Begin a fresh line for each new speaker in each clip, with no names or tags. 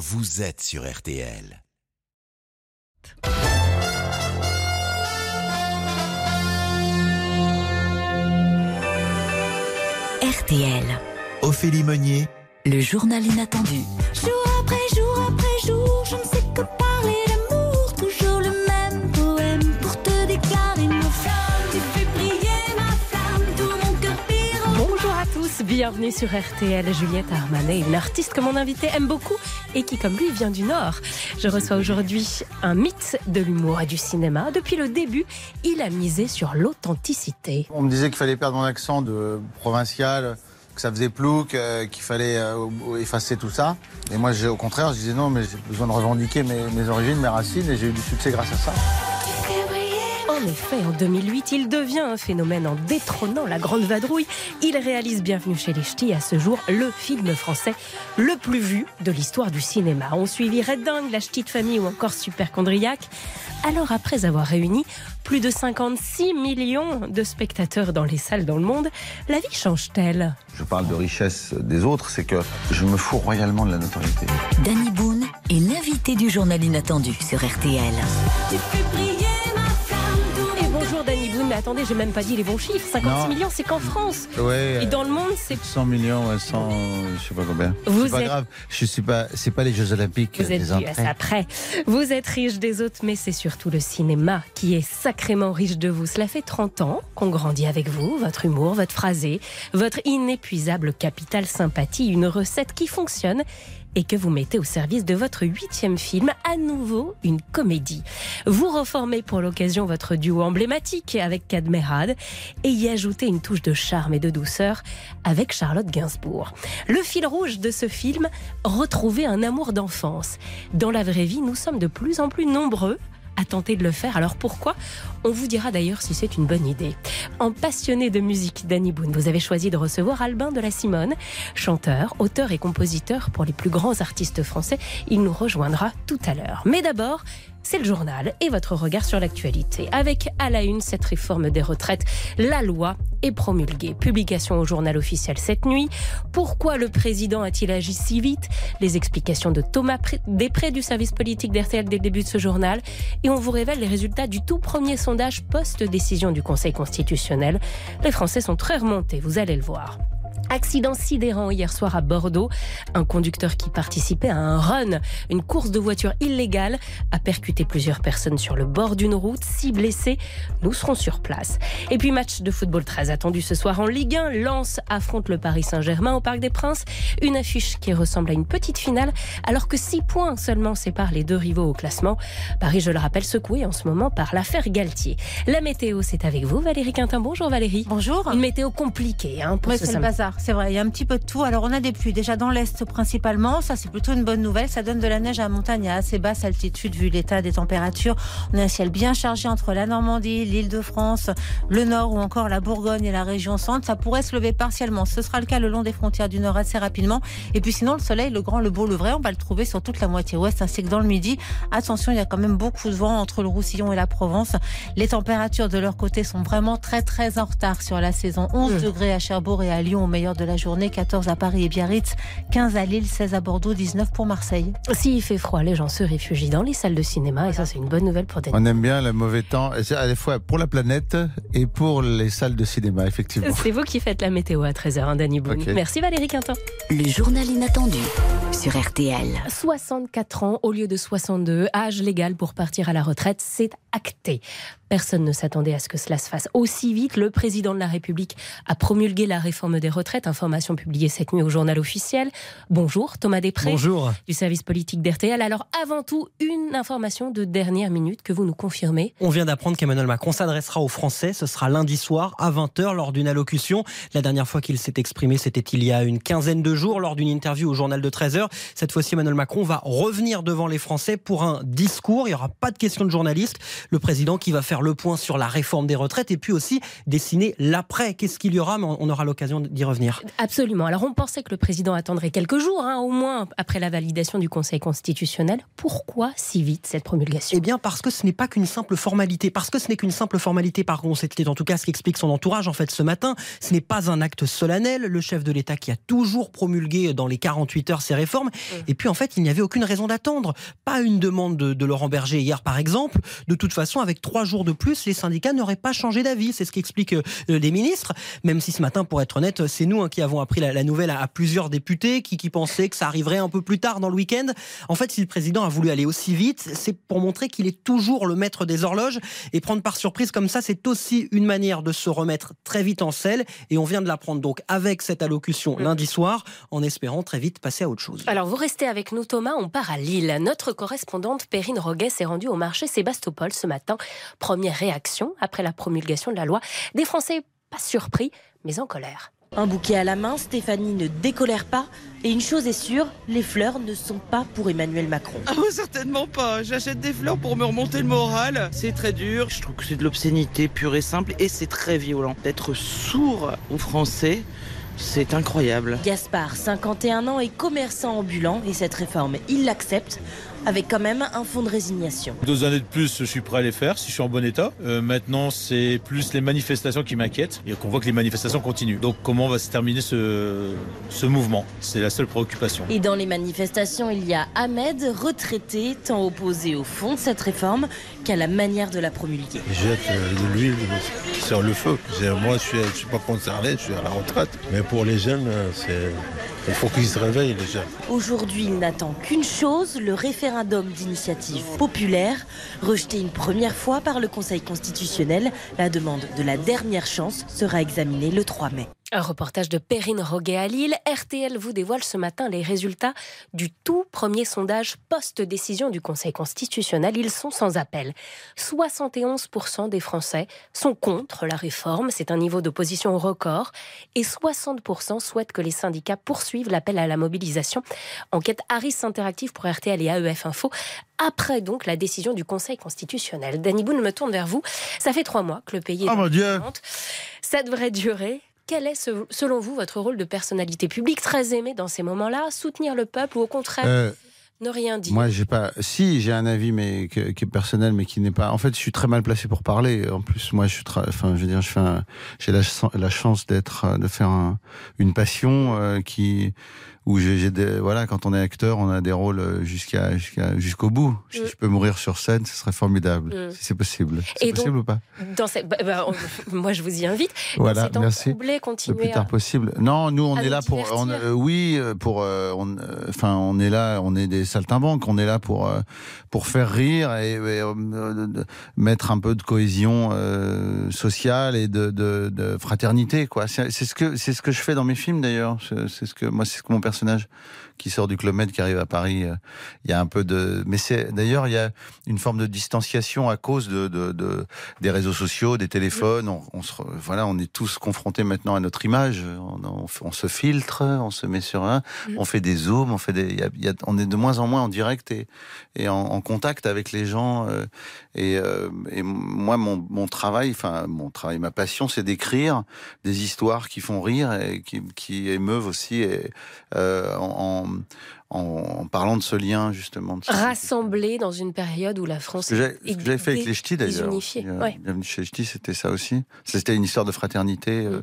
vous êtes sur RTL.
RTL,
Ophélie Meunier,
le journal inattendu.
Bienvenue sur RTL. Juliette Armanet, une artiste que mon invité aime beaucoup et qui, comme lui, vient du Nord. Je reçois aujourd'hui un mythe de l'humour et du cinéma. Depuis le début, il a misé sur l'authenticité.
On me disait qu'il fallait perdre mon accent de provincial, que ça faisait plouc, euh, qu'il fallait euh, effacer tout ça. Et moi, au contraire, je disais non, mais j'ai besoin de revendiquer mes, mes origines, mes racines, et j'ai eu du succès grâce à ça.
En effet, en 2008, il devient un phénomène en détrônant la Grande Vadrouille. Il réalise Bienvenue chez les Ch'tis, à ce jour le film français le plus vu de l'histoire du cinéma. On suivi Red Dingue, La Ch'tite Famille ou encore Superchondriac. Alors après avoir réuni plus de 56 millions de spectateurs dans les salles dans le monde, la vie change-t-elle?
Je parle de richesse des autres, c'est que je me fous royalement de la notoriété.
Danny Boone est l'invité du journal inattendu sur RTL.
Tu
attendez, j'ai même pas dit les bons chiffres. 56
Non.
millions, c'est qu'en France.
Ouais.
Et dans le monde, c'est
100 millions, ouais, 100, je sais pas combien.
Vous
C'est pas
êtes-
grave, je suis pas, c'est pas les Jeux Olympiques.
Vous êtes après. Vous êtes riche des autres, mais c'est surtout le cinéma qui est sacrément riche de vous. Cela fait 30 ans qu'on grandit avec vous, votre humour, votre phrasé, votre inépuisable capital sympathie, une recette qui fonctionne et que vous mettez au service de votre huitième film, à nouveau une comédie. Vous reformez pour l'occasion votre duo emblématique avec Cadmerade et y ajoutez une touche de charme et de douceur avec Charlotte Gainsbourg. Le fil rouge de ce film, retrouver un amour d'enfance. Dans la vraie vie, nous sommes de plus en plus nombreux à tenter de le faire. Alors pourquoi? On vous dira d'ailleurs si c'est une bonne idée. En passionné de musique, Danny Boone, vous avez choisi de recevoir Albin de la Simone, chanteur, auteur et compositeur pour les plus grands artistes français. Il nous rejoindra tout à l'heure. Mais d'abord, c'est le journal et votre regard sur l'actualité. Avec à la une cette réforme des retraites, la loi est promulguée. Publication au journal officiel cette nuit. Pourquoi le président a-t-il agi si vite? Les explications de Thomas Pré- Després du service politique d'RTL dès le début de ce journal. Et on vous révèle les résultats du tout premier sondage post-décision du Conseil constitutionnel. Les Français sont très remontés, vous allez le voir. Accident sidérant hier soir à Bordeaux. Un conducteur qui participait à un run, une course de voiture illégale, a percuté plusieurs personnes sur le bord d'une route. Six blessés, nous serons sur place. Et puis match de football très attendu ce soir en Ligue 1. Lens affronte le Paris Saint-Germain au Parc des Princes. Une affiche qui ressemble à une petite finale, alors que six points seulement séparent les deux rivaux au classement. Paris, je le rappelle, secoué en ce moment par l'affaire Galtier. La météo, c'est avec vous, Valérie Quintin. Bonjour Valérie.
Bonjour.
Une météo compliquée hein, pour
Oui,
ce
c'est le bazar, c'est vrai. Il y a un petit peu de tout. Alors, on a des pluies déjà dans l'est principalement. Ça, c'est plutôt une bonne nouvelle. Ça donne de la neige à la montagne à assez basse altitude vu l'état des températures. On a un ciel bien chargé entre la Normandie, l'île de France, le nord ou encore la Bourgogne et la région centre. Ça pourrait se lever partiellement. Ce sera le cas le long des frontières du nord assez rapidement. Et puis sinon, le soleil, le grand, le beau, le vrai, on va le trouver sur toute la moitié ouest ainsi que dans le midi. Attention, il y a quand même beaucoup de vent entre le Roussillon et la Provence. Les températures de leur côté sont vraiment très très en retard sur la saison. 11
Mmh.
degrés à Cherbourg et à Lyon au meilleur de la journée, 14 à Paris et Biarritz, 15 à Lille, 16 à Bordeaux, 19 pour Marseille.
S'il fait froid, les gens se réfugient dans les salles de cinéma et ça, c'est une bonne nouvelle pour Denis.
On aime bien le mauvais temps, à la fois pour la planète et pour les salles de cinéma, effectivement.
C'est vous qui faites la météo à 13h, hein, Danny Boone. Merci Valérie Quintin.
Le journal inattendu sur RTL.
64 ans au lieu de 62, âge légal pour partir à la retraite, c'est acté. Personne ne s'attendait à ce que cela se fasse aussi vite. Le président de la République a promulgué la réforme des retraites, information publiée cette nuit au journal officiel. Bonjour Thomas Després
Bonjour.
du service politique d'RTL. Alors avant tout, une information de dernière minute que vous nous confirmez.
On vient d'apprendre qu'Emmanuel Macron s'adressera aux Français. Ce sera lundi soir à 20h lors d'une allocution. La dernière fois qu'il s'est exprimé, c'était il y a une quinzaine de jours lors d'une interview au journal de 13h. Cette fois-ci, Emmanuel Macron va revenir devant les Français pour un discours. Il n'y aura pas de questions de journalistes. Le président qui va faire le point sur la réforme des retraites et puis aussi dessiner l'après. Qu'est-ce qu'il y aura? Mais on aura l'occasion d'y revenir.
Absolument. Alors on pensait que le président attendrait quelques jours, hein, au moins après la validation du Conseil constitutionnel. Pourquoi si vite cette promulgation?
Eh bien, parce que ce n'est pas qu'une simple formalité. Parce que ce n'est qu'une simple formalité, par contre, c'était en tout cas ce qu'explique son entourage, en fait, ce matin. Ce n'est pas un acte solennel. Le chef de l'État qui a toujours promulgué dans les 48 heures ses réformes réforme. Et puis en fait, il n'y avait aucune raison d'attendre. Pas une demande de, de Laurent Berger hier, par exemple. De toute façon, avec trois jours de plus, les syndicats n'auraient pas changé d'avis. C'est ce qu'expliquent euh, les ministres. Même si ce matin, pour être honnête, c'est nous hein, qui avons appris la, la nouvelle à, à plusieurs députés qui, qui pensaient que ça arriverait un peu plus tard dans le week-end. En fait, si le président a voulu aller aussi vite, c'est pour montrer qu'il est toujours le maître des horloges. Et prendre par surprise comme ça, c'est aussi une manière de se remettre très vite en selle. Et on vient de l'apprendre donc avec cette allocution lundi soir, en espérant très vite passer à autre chose.
Alors vous restez avec nous Thomas, on part à Lille. Notre correspondante Perrine Roguet s'est rendue au marché Sébastopol ce matin. Première réaction après la promulgation de la loi. Des Français pas surpris, mais en colère.
Un bouquet à la main, Stéphanie ne décolère pas. Et une chose est sûre, les fleurs ne sont pas pour Emmanuel Macron.
Ah ouais, certainement pas. J'achète des fleurs pour me remonter le moral. C'est très dur. Je trouve que c'est de l'obscénité pure et simple et c'est très violent. D'être sourd aux Français, c'est incroyable.
Gaspard, 51 ans, est commerçant ambulant et cette réforme, il l'accepte avec quand même un fond de résignation.
Deux années de plus, je suis prêt à les faire si je suis en bon état. Euh, maintenant, c'est plus les manifestations qui m'inquiètent et qu'on voit que les manifestations continuent. Donc, comment va se terminer ce, ce mouvement? C'est la seule préoccupation.
Et dans les manifestations, il y a Ahmed, retraité, tant opposé au fond de cette réforme qu'à la manière de la promulguer.
Ils jettent euh, de l'huile sur le feu. Moi, je suis, je suis pas concerné, je suis à la retraite. Mais pour les jeunes, euh, c'est, il faut qu'ils se réveillent, les jeunes.
Aujourd'hui, il n'attend qu'une chose, le référendum d'initiative populaire, rejeté une première fois par le Conseil constitutionnel. La demande de la dernière chance sera examinée le 3 mai.
Un reportage de Perrine Roguet à Lille. RTL vous dévoile ce matin les résultats du tout premier sondage post-décision du Conseil constitutionnel. Ils sont sans appel. 71% des Français sont contre la réforme. C'est un niveau d'opposition record. Et 60% souhaitent que les syndicats poursuivent l'appel à la mobilisation. Enquête Harris Interactive pour RTL et AEF Info. Après donc la décision du Conseil constitutionnel. Danny Boone me tourne vers vous. Ça fait trois mois que le pays est
Oh
dans
mon Dieu.
Ça devrait durer. Quel est, ce- selon vous, votre rôle de personnalité publique très aimé dans ces moments-là Soutenir le peuple ou au contraire
Euh,
ne rien dire?
Moi, j'ai pas. Si, j'ai un avis, mais que- qui est personnel, mais qui n'est pas. En fait, je suis très mal placé pour parler. En plus, moi, je suis. tra- Enfin, je veux dire, je fais. un- J'ai la, ch- la chance d'être, euh, de faire un- une passion euh, qui où j'ai. Voilà, quand on est acteur, on a des rôles euh, jusqu'à jusqu'à jusqu'au bout. Si
Mm.
je peux mourir sur scène, ce serait formidable.
Mm.
Si c'est possible. C'est possible ou pas
dans cette... bah, bah, on- Moi, je vous y invite.
Voilà,
Dans
merci.
troublés,
Le plus tard
à...
possible. Non, nous on est là pour, on, euh, oui, euh, pour, euh, on, euh, enfin, on est là, on est des saltimbanques, on est là pour euh, pour faire rire et, euh, mettre un peu de cohésion euh, sociale et de, de, de fraternité, quoi. C'est c'est ce que c'est ce que je fais dans mes films d'ailleurs. C'est c'est ce que moi, c'est ce que mon personnage personnage qui sort du Med, qui arrive à Paris, euh, il y a un peu de, mais c'est d'ailleurs il y a une forme de distanciation à cause de, de, de- des réseaux sociaux, des téléphones. On, on se, voilà, on est tous confrontés maintenant à notre image. On, on, fait- on se filtre, on se met sur un,
Mm.
on fait des zooms, on fait des, il y a- y a- on est de moins en moins en direct et, et en, en contact avec les gens. euh, et, euh, et moi, mon, mon travail, enfin mon travail, ma passion, c'est d'écrire des histoires qui font rire et qui, qui émeuvent aussi, et, euh, en, Um. En, en parlant de ce lien justement. De
Rassemblés dans une période où la France
ce que j'avais fait avec les ch'tis d'ailleurs. Euh,
Ouais.
Bienvenue chez les ch'tis, c'était ça aussi. C'était une histoire de fraternité euh,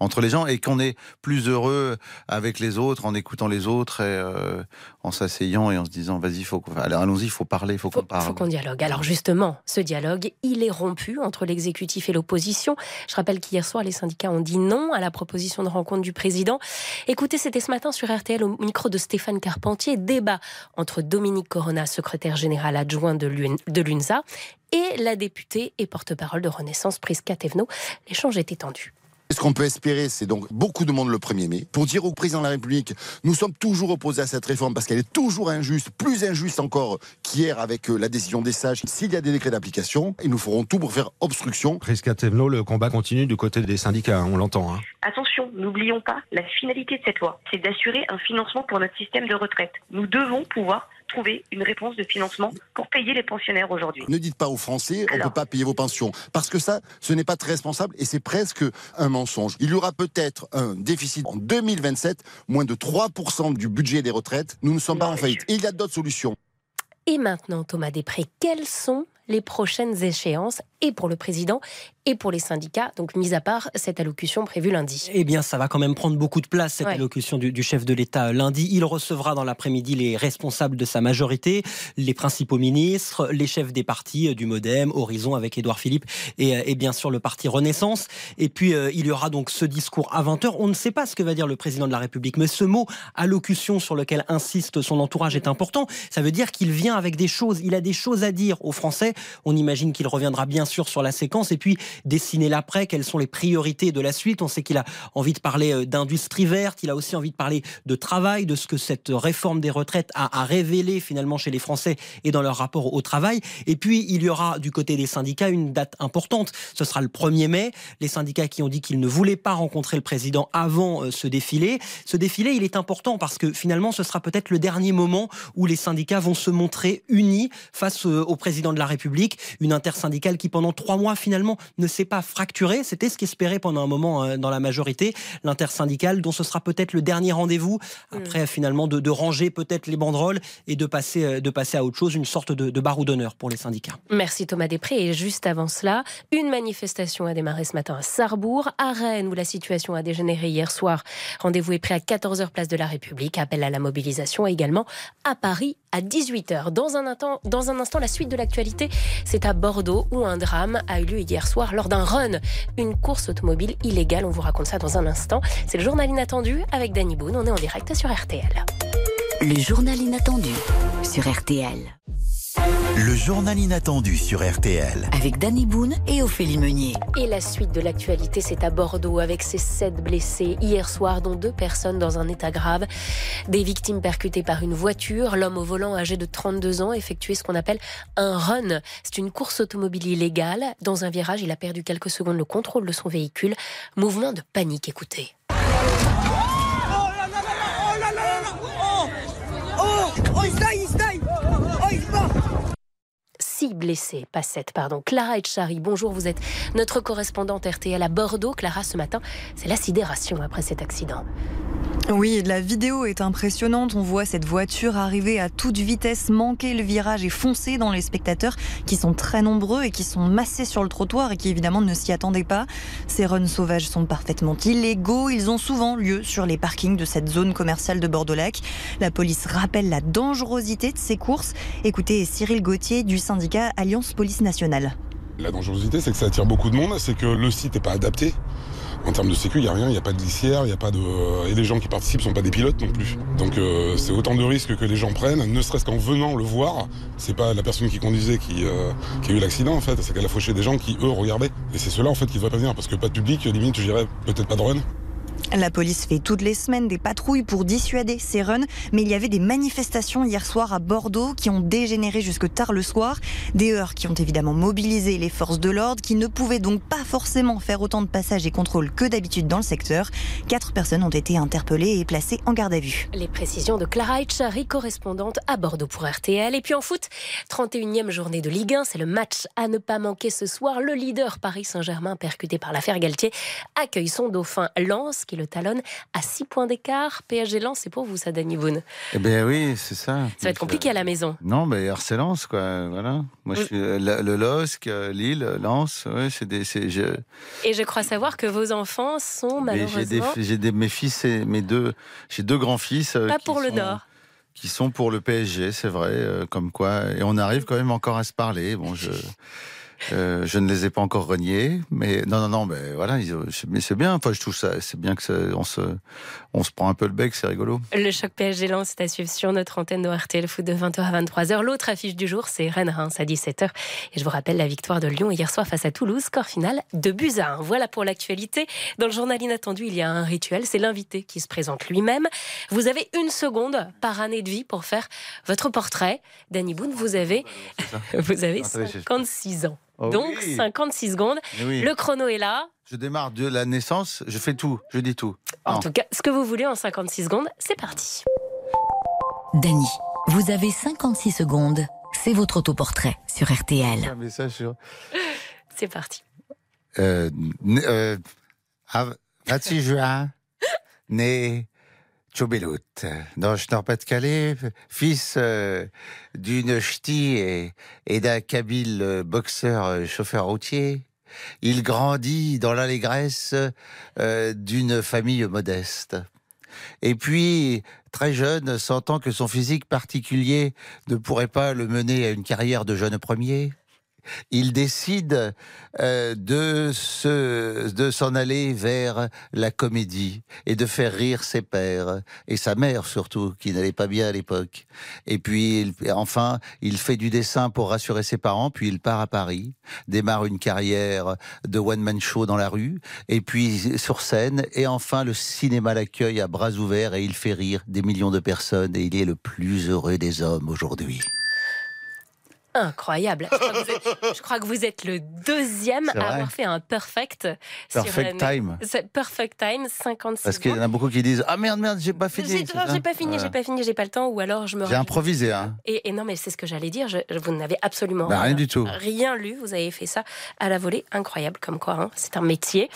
entre les gens et qu'on est plus heureux avec les autres en écoutant les autres et euh, en s'asseyant et en se disant vas-y, faut, qu'on- allons-y, il faut parler, il faut qu'on
faut,
parle.
faut qu'on dialogue. Alors justement, ce dialogue, il est rompu entre l'exécutif et l'opposition. Je rappelle qu'hier soir, les syndicats ont dit non à la proposition de rencontre du président. Écoutez, c'était ce matin sur RTL au micro de Stéphane Carpentier, débat entre Dominique Corona, secrétaire général adjoint de l'UNSA, et la députée et porte-parole de Renaissance, Prisca Thévenot. L'échange était tendu.
Ce qu'on peut espérer, c'est donc beaucoup de monde le 1er mai. Pour dire au président de la République, nous sommes toujours opposés à cette réforme parce qu'elle est toujours injuste, plus injuste encore qu'hier avec euh, la décision des sages. S'il y a des décrets d'application, et nous ferons tout pour faire obstruction.
Prisca Thévenot, le combat continue du côté des syndicats, on l'entend. hein.
Attention, n'oublions pas, la finalité de cette loi, c'est d'assurer un financement pour notre système de retraite. Nous devons pouvoir trouver une réponse de financement pour payer les pensionnaires aujourd'hui.
Ne dites pas aux Français, on ne peut pas payer vos pensions. Parce que ça, ce n'est pas très responsable et c'est presque un mensonge. Il y aura peut-être un déficit en 2027, moins de 3% du budget des retraites. Nous ne sommes pas en faillite. Et il y a d'autres solutions.
Et maintenant, Thomas Després, quelles sont les prochaines échéances et pour le président et pour les syndicats, donc mis à part cette allocution prévue lundi.
Eh bien, ça va quand même prendre beaucoup de place, cette
Ouais.
allocution du, du chef de l'État lundi. Il recevra dans l'après-midi les responsables de sa majorité, les principaux ministres, les chefs des partis euh, du Modem, Horizon avec Édouard Philippe et, euh, et bien sûr le parti Renaissance. Et puis, euh, il y aura donc ce discours à 20h. On ne sait pas ce que va dire le président de la République, mais ce mot allocution sur lequel insiste son entourage est important. Ça veut dire qu'il vient avec des choses, il a des choses à dire aux Français. On imagine qu'il reviendra bien sûr sur la séquence et puis dessiner l'après, quelles sont les priorités de la suite? On sait qu'il a envie de parler euh, d'industrie verte, il a aussi envie de parler de travail, de ce que cette réforme des retraites a, a révélé finalement chez les Français et dans leur rapport au travail. Et puis, il y aura du côté des syndicats une date importante. Ce sera le 1er mai. Les syndicats qui ont dit qu'ils ne voulaient pas rencontrer le président avant euh, ce défilé. Ce défilé, il est important parce que finalement, ce sera peut-être le dernier moment où les syndicats vont se montrer unis face euh, au président de la République. Une intersyndicale qui, pendant trois mois, finalement, ne s'est pas fracturée. C'était ce qu'espérait pendant un moment euh, dans la majorité l'intersyndicale, dont ce sera peut-être le dernier rendez-vous après finalement de, de ranger peut-être les banderoles et de passer, euh, de passer à autre chose, une sorte de, de barreau d'honneur pour les syndicats.
Merci Thomas Després. Et juste avant cela, une manifestation a démarré ce matin à Sarrebourg, à Rennes, où la situation a dégénéré hier soir. Rendez-vous est pris à 14h place de la République. Appel à la mobilisation également à Paris à 18h. Dans un instant, dans un instant la suite de l'actualité, c'est à Bordeaux où un drame a eu lieu hier soir lors d'un run, une course automobile illégale. On vous raconte ça dans un instant. C'est le journal inattendu avec Danny Boone. On est en direct sur RTL.
Le journal inattendu sur RTL.
Le journal inattendu sur RTL.
Avec Danny Boone et Ophélie Meunier.
Et la suite de l'actualité, c'est à Bordeaux avec ces sept blessés hier soir, dont deux personnes dans un état grave. Des victimes percutées par une voiture. L'homme au volant, âgé de 32 ans, effectuait ce qu'on appelle un run. C'est une course automobile illégale. Dans un virage, il a perdu quelques secondes le contrôle de son véhicule. Mouvement de panique, écoutez.
Oh, il se taille, il se taille Oh, il se bat
Six blessés, pas sept, pardon. Clara Etchari, bonjour, vous êtes notre correspondante RTL à Bordeaux. Clara, ce matin, c'est la sidération après cet accident.
Oui, la vidéo est impressionnante. On voit cette voiture arriver à toute vitesse, manquer le virage et foncer dans les spectateurs qui sont très nombreux et qui sont massés sur le trottoir et qui évidemment ne s'y attendaient pas. Ces runs sauvages sont parfaitement illégaux. Ils ont souvent lieu sur les parkings de cette zone commerciale de Bordeaux-Lac. La police rappelle la dangerosité de ces courses. Écoutez Cyril Gauthier du syndicat Alliance Police Nationale.
La dangerosité, c'est que ça attire beaucoup de monde, c'est que le site n'est pas adapté. En termes de sécu, il n'y a rien, il n'y a pas de glissière, il n'y a pas de. Et les gens qui participent ne sont pas des pilotes non plus. Donc euh, c'est autant de risques que les gens prennent, ne serait-ce qu'en venant le voir. C'est pas la personne qui conduisait qui, euh, qui a eu l'accident en fait, c'est qu'elle a fauché des gens qui eux regardaient. Et c'est ceux-là en fait qui ne devraient pas venir parce que pas de public, limite, je dirais peut-être pas de run.
La police fait toutes les semaines des patrouilles pour dissuader ces runs, mais il y avait des manifestations hier soir à Bordeaux qui ont dégénéré jusque tard le soir. Des heures qui ont évidemment mobilisé les forces de l'ordre, qui ne pouvaient donc pas forcément faire autant de passages et contrôles que d'habitude dans le secteur. Quatre personnes ont été interpellées et placées en garde à vue.
Les précisions de Clara Etchari, correspondante à Bordeaux pour RTL. Et puis en foot, 31e journée de Ligue 1, c'est le match à ne pas manquer ce soir. Le leader Paris Saint-Germain, percuté par l'affaire Galtier, accueille son dauphin Lens, qui le talonne à 6 points d'écart. PSG Lens, c'est pour vous ça, Danny Boone.
Eh bien oui, c'est ça.
Ça va être compliqué à la maison.
Non, mais RC Lens, quoi. Voilà. Moi, je suis euh, le, le LOSC, euh, Lille, Lens. Ouais, c'est des. c'est- je-
Et je crois savoir que vos enfants sont
mais j'ai des,
malheureusement
j'ai des, mes fils et mes deux, j'ai deux grands-fils. euh,
pas pour le Nord.
Qui sont pour le PSG, c'est vrai, euh, comme quoi. Et on arrive quand même encore à se parler. Bon, je. Euh, je ne les ai pas encore reniés, mais non, non, non, mais voilà, ils- mais c'est bien. Enfin, je trouve ça, c'est bien que ça- on se, on se prend un peu le bec, c'est rigolo.
Le choc PSG Lens est à suivre sur notre antenne de RTL Foot de 20h à 23h. L'autre affiche du jour, c'est Rennes-Reims à 17h. Et je vous rappelle la victoire de Lyon hier soir face à Toulouse, score final de buts à 1. Voilà pour l'actualité. Dans le journal inattendu, il y a un rituel, c'est l'invité qui se présente lui-même. Vous avez une seconde par année de vie pour faire votre portrait. Danny Boone, vous avez, vous avez
Attendez, je-
56 ans.
Oh
Donc
oui.
56 secondes.
Oui.
Le chrono est là.
Je démarre de la naissance, je fais tout, je dis tout.
En
Non.
tout cas, ce que vous voulez en 56 secondes, c'est parti.
Dany, vous avez 56 secondes. C'est votre autoportrait sur RTL.
Un message sur.
C'est parti.
Euh, né- euh, av- 26 juin, né
Tchobelout, dans le Nord-Pas-de-Calais, fils euh, d'une ch'ti et, d'un kabyle boxeur euh, chauffeur routier. Il grandit dans l'allégresse euh, d'une famille modeste. Et puis, très jeune, sentant que son physique particulier ne pourrait pas le mener à une carrière de jeune premier, il décide euh, de se, de s'en aller vers la comédie et de faire rire ses pères et sa mère surtout qui n'allait pas bien à l'époque. Et puis enfin, il fait du dessin pour rassurer ses parents, puis il part à Paris, démarre une carrière de one man show dans la rue et puis sur scène et enfin le cinéma l'accueille à bras ouverts et il fait rire des millions de personnes et il est le plus heureux des hommes aujourd'hui.
Incroyable. Je crois, que vous êtes, je crois que vous êtes le deuxième à avoir fait un perfect.
Perfect
sur,
time.
Perfect time, 56
Parce qu'il y en a beaucoup qui disent Ah merde, merde, j'ai pas fini.
J'ai pas fini, j'ai pas fini, j'ai pas le temps, ou alors je me.
J'ai improvisé, hein.
Et, et non, mais c'est ce que j'allais dire. je- vous n'avez absolument
Bah, rien du tout.
rien lu. Vous avez fait ça à la volée, incroyable comme quoi. hein, c'est un métier.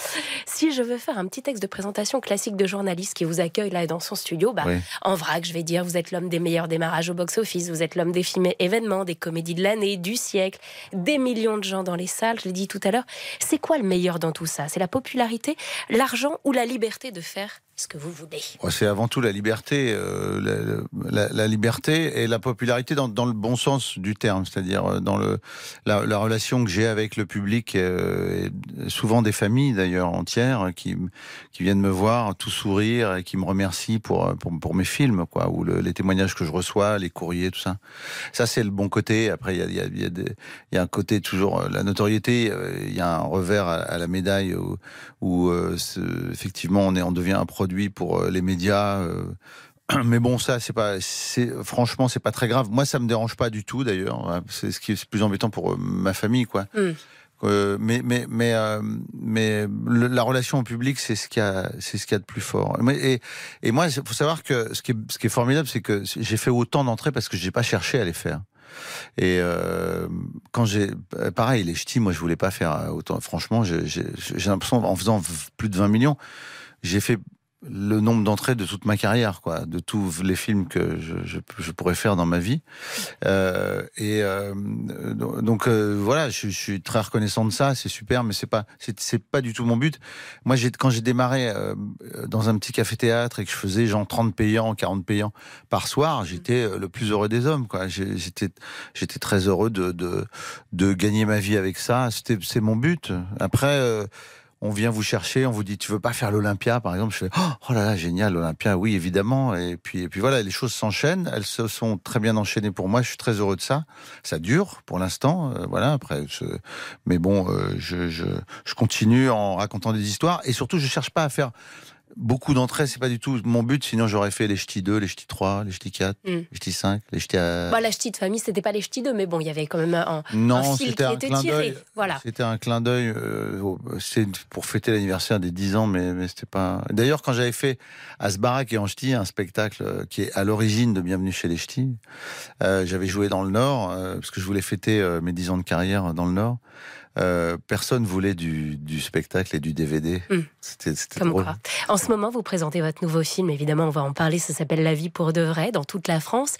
Si je veux faire un petit texte de présentation classique de journaliste qui vous accueille là dans son studio, bah,
Oui.
en vrac, je vais dire vous êtes l'homme des meilleurs démarrages au box-office, vous êtes l'homme des films événements, des comédies de l'année, du siècle, des millions de gens dans les salles. Je l'ai dit tout à l'heure. C'est quoi le meilleur dans tout ça? C'est la popularité, l'argent ou la liberté de faire que vous voulez
C'est avant tout la liberté, euh, la, liberté et la popularité dans, le bon sens du terme, c'est-à-dire euh, dans la, la relation que j'ai avec le public, euh, souvent des familles d'ailleurs entières qui, viennent me voir tout sourire et qui me remercient pour, mes films, ou le- les témoignages que je reçois, les courriers, tout ça. Ça c'est le bon côté. Après il y a, un côté toujours la notoriété. Il y a un revers à, la médaille où, effectivement on devient un produit pour euh, les médias. euh, mais bon, ça, c'est pas, c'est franchement, c'est pas très grave. Moi, ça me dérange pas du tout, d'ailleurs. Ouais, C'est ce qui est plus embêtant pour euh, ma famille, quoi.
Hmm.
Euh, mais mais mais euh, mais le- la relation au public, c'est ce qu'il y a, c'est ce qu'il y a de plus fort. Et, et moi, il faut savoir que ce qui est, ce qui est formidable, c'est que j'ai fait autant d'entrées parce que j'ai pas cherché à les faire. Et euh, quand j'ai, pareil, les ch'tis, moi, je voulais pas faire autant. Franchement, j'ai l'impression, en faisant plus de 20 millions, j'ai fait le nombre d'entrées de toute ma carrière, quoi, de tous les films que je, je, je pourrais faire dans ma vie. Euh, et euh, donc euh, voilà, je, je suis très reconnaissant de ça, c'est super, mais c'est pas, c'est pas du tout mon but. Moi, j'ai quand j'ai démarré euh, dans un petit café-théâtre et que je faisais genre 30 payants, 40 payants par soir, j'étais euh, le plus heureux des hommes, quoi. J'étais, j'étais très heureux de, de de gagner ma vie avec ça. C'était, c'est mon but. Après. On vient vous chercher, on vous dit tu veux pas faire l'Olympia par exemple, je fais oh, oh là là génial l'Olympia, oui évidemment. Et puis et puis voilà les choses s'enchaînent, elles se sont très bien enchaînées pour moi, je suis très heureux de ça. Ça dure pour l'instant, euh, voilà après mais bon euh, je, je je continue en racontant des histoires. Et surtout je cherche pas à faire beaucoup d'entrées, c'est pas du tout mon but, sinon j'aurais fait les ch'tis 2, les ch'tis 3, les ch'tis 4,
Mm.
les ch'tis 5, les ch'tis à...
Bah, la ch'ti de famille, c'était pas les ch'tis d'eux, mais bon, il y avait quand même un, un
Non,
fil qui
c'était un
était
clin
tiré.
d'œil.
Voilà.
C'était un clin d'œil. euh, c'est pour fêter l'anniversaire des 10 ans, mais, mais c'était pas. D'ailleurs, quand j'avais fait Asbarak et en ch'ti, un spectacle euh, qui est à l'origine de Bienvenue chez les ch'tis, euh, j'avais joué dans le Nord euh, parce que je voulais fêter euh, mes 10 ans de carrière dans le Nord. Euh, personne voulait du, du spectacle et du DVD.
Mm.
C'était drôle.
quoi. En ce moment, vous présentez votre nouveau film, évidemment, on va en parler, ça s'appelle La vie pour de vrai, dans toute la France.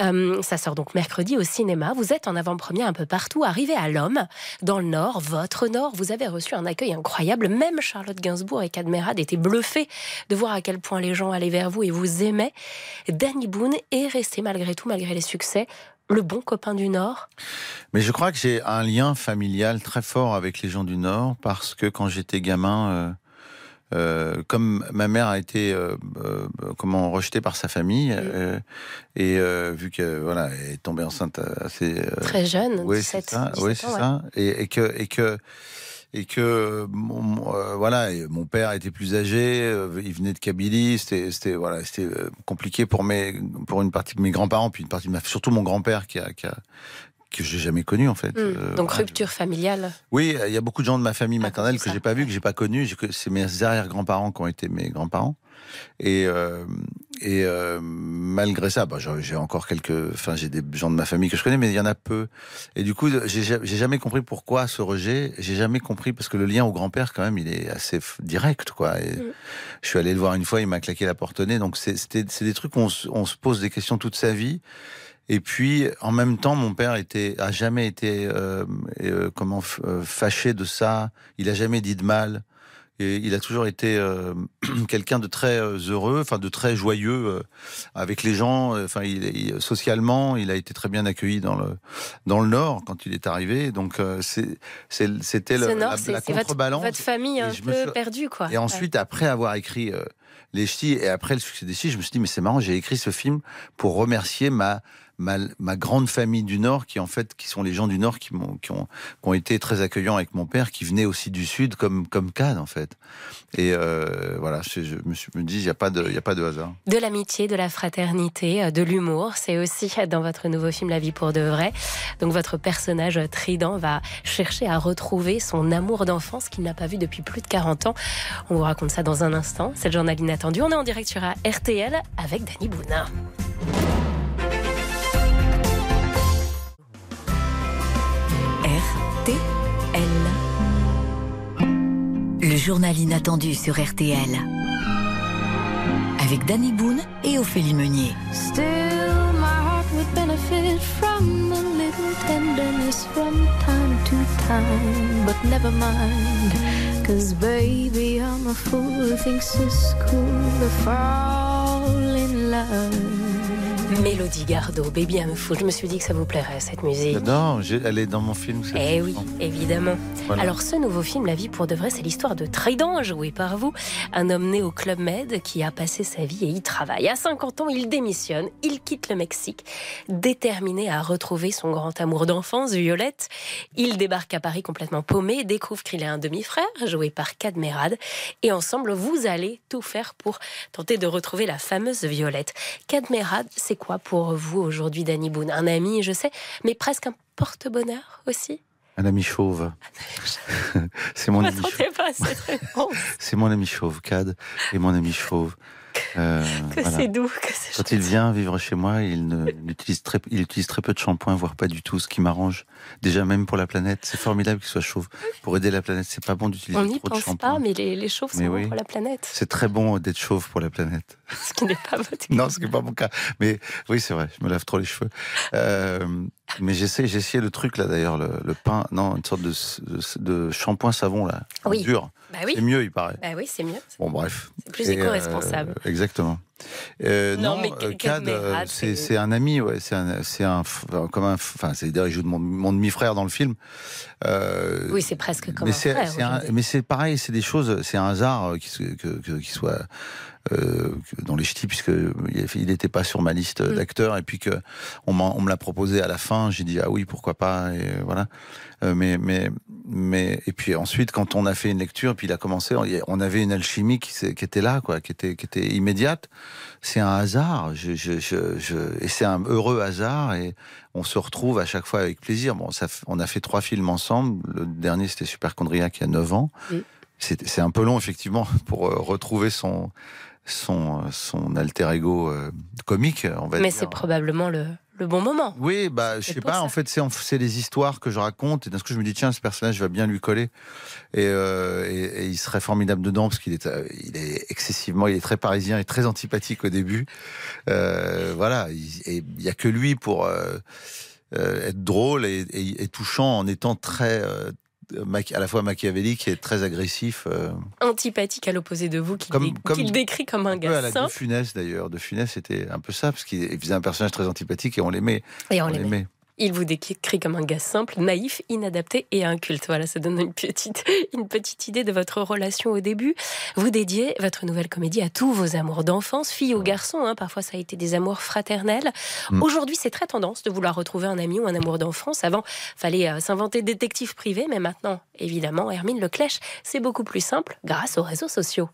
Euh, ça sort donc mercredi au cinéma. Vous êtes en avant-première un peu partout, arrivé à l'Homme, dans le Nord, votre Nord. Vous avez reçu un accueil incroyable. Même Charlotte Gainsbourg et Cadmerade étaient bluffés de voir à quel point les gens allaient vers vous et vous aimaient. Danny Boone est resté, malgré tout, malgré les succès, le bon copain du Nord?
Mais je crois que j'ai un lien familial très fort avec les gens du Nord parce que quand j'étais gamin, euh, euh, comme ma mère a été euh, comment rejetée par sa famille et vu que voilà elle est tombée enceinte assez
Très jeune,
oui
17,
c'est ça,
17
oui c'est
ans, ouais.
ça et, et que et que et que mon, euh, voilà et mon père était plus âgé euh, il venait de Kabylie c'était c'était voilà c'était euh, compliqué pour mes pour une partie de mes grands-parents puis une partie de ma surtout mon grand-père qui a, qui a que j'ai jamais connu en fait.
Hmm.
Euh,
Donc
voilà.
rupture familiale.
Oui, il y a beaucoup de gens de ma famille maternelle que j'ai pas vu, que j'ai pas connu. C'est mes arrière-grands-parents qui ont été mes grands-parents. Et, euh, et euh, malgré ça, bah, j'ai encore quelques, enfin, j'ai des gens de ma famille que je connais, mais il y en a peu. Et du coup, j'ai ja- j'ai jamais compris pourquoi ce rejet. J'ai jamais compris parce que le lien au grand-père, quand même, il est assez direct, quoi. Et Je suis allé le voir une fois, il m'a claqué la porte au nez. Donc c'est des trucs où on, se- on se pose des questions toute sa vie. Et puis, en même temps, mon père était, a jamais été euh, euh, comment fâché de ça. Il a jamais dit de mal. Et il a toujours été euh, quelqu'un de très euh, heureux, enfin de très joyeux euh, avec les gens. Enfin, il, il- socialement, il a été très bien accueilli dans le dans le Nord quand il est arrivé. Donc, euh, c'était la, la
c'est votre,
contrebalance.
votre famille un peu
suis-
perdue, quoi.
et ensuite, après avoir écrit Les Ch'tis et après le succès des Ch'tis, je me suis dit, mais c'est marrant, j'ai écrit ce film pour remercier ma, ma, grande famille du Nord, qui en fait, qui sont les gens du Nord qui, m'ont, qui, ont, qui ont été très accueillants avec mon père, qui venait aussi du Sud, comme, comme Cannes, en fait. Et euh, voilà, je, je me, suis, dis, il n'y a, pas de- y a pas de hasard.
De l'amitié, de la fraternité, euh, de l'humour, c'est aussi dans votre nouveau film La vie pour de vrai. Donc votre personnage euh, Trident va chercher à retrouver son amour d'enfance qu'il n'a pas vu depuis plus de 40 ans. On vous raconte ça dans un instant. C'est le journal inattendu. On est en direct sur RTL avec Danny Bouna.
Le journal inattendu sur RTL. Avec Danny Boone et Ophélie Meunier.
Still, my heart would benefit from a little tenderness from time to time. But never mind, cause baby, I'm a fool who thinks it's cool to fall in love.
Mélodie Gardot, Baby I'm Fool. Je me suis dit que ça vous plairait cette musique.
J'ai- elle est dans mon film.
Eh oui, évidemment.
Voilà.
Alors ce nouveau film, La vie pour de vrai, c'est l'histoire de Trident, joué par vous, un homme né au Club Med qui a passé sa vie et y travaille. À 50 ans, il démissionne, il quitte le Mexique, déterminé à retrouver son grand amour d'enfance, Violette. Il débarque à Paris complètement paumé, découvre qu'il a un demi-frère, joué par Cadmerade, et ensemble, vous allez tout faire pour tenter de retrouver la fameuse Violette. Cadmerade, c'est quoi pour vous aujourd'hui, Danny Boone? Un ami, je sais, mais presque un porte-bonheur aussi?
Un ami chauve. c'est mon ami chauve. C'est mon ami chauve, Cad, et mon ami chauve. Euh,
Que
voilà.
c'est doux, que c'est
Quand il vient vivre chez moi, il, ne, il utilise très, il utilise très peu de shampoing, voire pas du tout, ce qui m'arrange. Déjà, même pour la planète, c'est formidable qu'il soit chauve. Pour aider la planète, c'est pas bon d'utiliser
On n'y
trop de
pense
shampoing.
pas, mais les, les chauves sont bons pour la planète.
C'est très bon d'être chauve pour la planète.
Ce qui n'est pas votre cas.
Non, ce qui n'est pas mon cas. Mais oui, c'est vrai, je me lave trop les cheveux. Euh, mais j'essaie, j'ai essayé le truc là d'ailleurs, le, le pain, non, une sorte de, de, de shampoing savon là,
Oui.
dur.
Bah oui.
C'est mieux, il paraît.
Bah oui, c'est mieux.
Bon, bref.
C'est plus
Et,
éco-responsable.
euh, exactement. Euh,
Non,
non,
mais
euh,
Cad
euh, c'est un ami, ouais, c'est un, c'est un, comme un, enfin, c'est d'ailleurs il joue de mon, mon demi-frère dans le film. Euh,
Oui, c'est presque comme
mais
un frère.
un- mais c'est pareil, c'est des choses, c'est un hasard qui, se- que, que- qui soit dans les ch'tis, puisque il n'était pas sur ma liste
Mm.
d'acteurs, et puis que on, me l'a proposé à la fin, j'ai dit ah oui, pourquoi pas, et voilà. Euh, mais mais mais et puis ensuite quand on a fait une lecture, puis il a commencé, on, avait une alchimie qui, qui était là, quoi, qui était qui était immédiate. C'est un hasard, je, je, je, je- et c'est un heureux hasard, et on se retrouve à chaque fois avec plaisir. Bon, ça, on a fait trois films ensemble. Le dernier c'était Superchondriac il y a 9 ans. C'est c'est un peu long effectivement pour euh, retrouver son son son alter ego euh, comique, on va
Mais c'est probablement le, le bon moment.
Oui, bah, je sais pas.
ça.
En fait, c'est les histoires que je raconte et d'un coup, je me dis tiens, ce personnage va bien lui coller et, euh, et, et il serait formidable dedans parce qu'il est, euh, il est excessivement, il est très parisien et très antipathique au début. Euh, voilà, il- et il y a que lui pour euh, être drôle et, touchant en étant très à la fois machiavélique et très agressif. euh,
Antipathique à l'opposé de vous, qu'il
Comme-
dé- décrit comme un gars sain.
De Funès d'ailleurs. De Funès, c'était un peu ça parce qu'il faisait un personnage très antipathique et on l'aimait.
Et on l'aimait. Il vous décrit comme un gars simple, naïf, inadapté et inculte. Voilà, ça donne une petite, une petite idée de votre relation au début. Vous dédiez votre nouvelle comédie à tous vos amours d'enfance, filles ou garçons. hein. parfois, ça a été des amours fraternels.
Mm.
Aujourd'hui, c'est très tendance de vouloir retrouver un ami ou un amour d'enfance. Avant, fallait euh, s'inventer détective privé, mais maintenant, évidemment, Hermine Leclèche, c'est beaucoup plus simple grâce aux réseaux sociaux.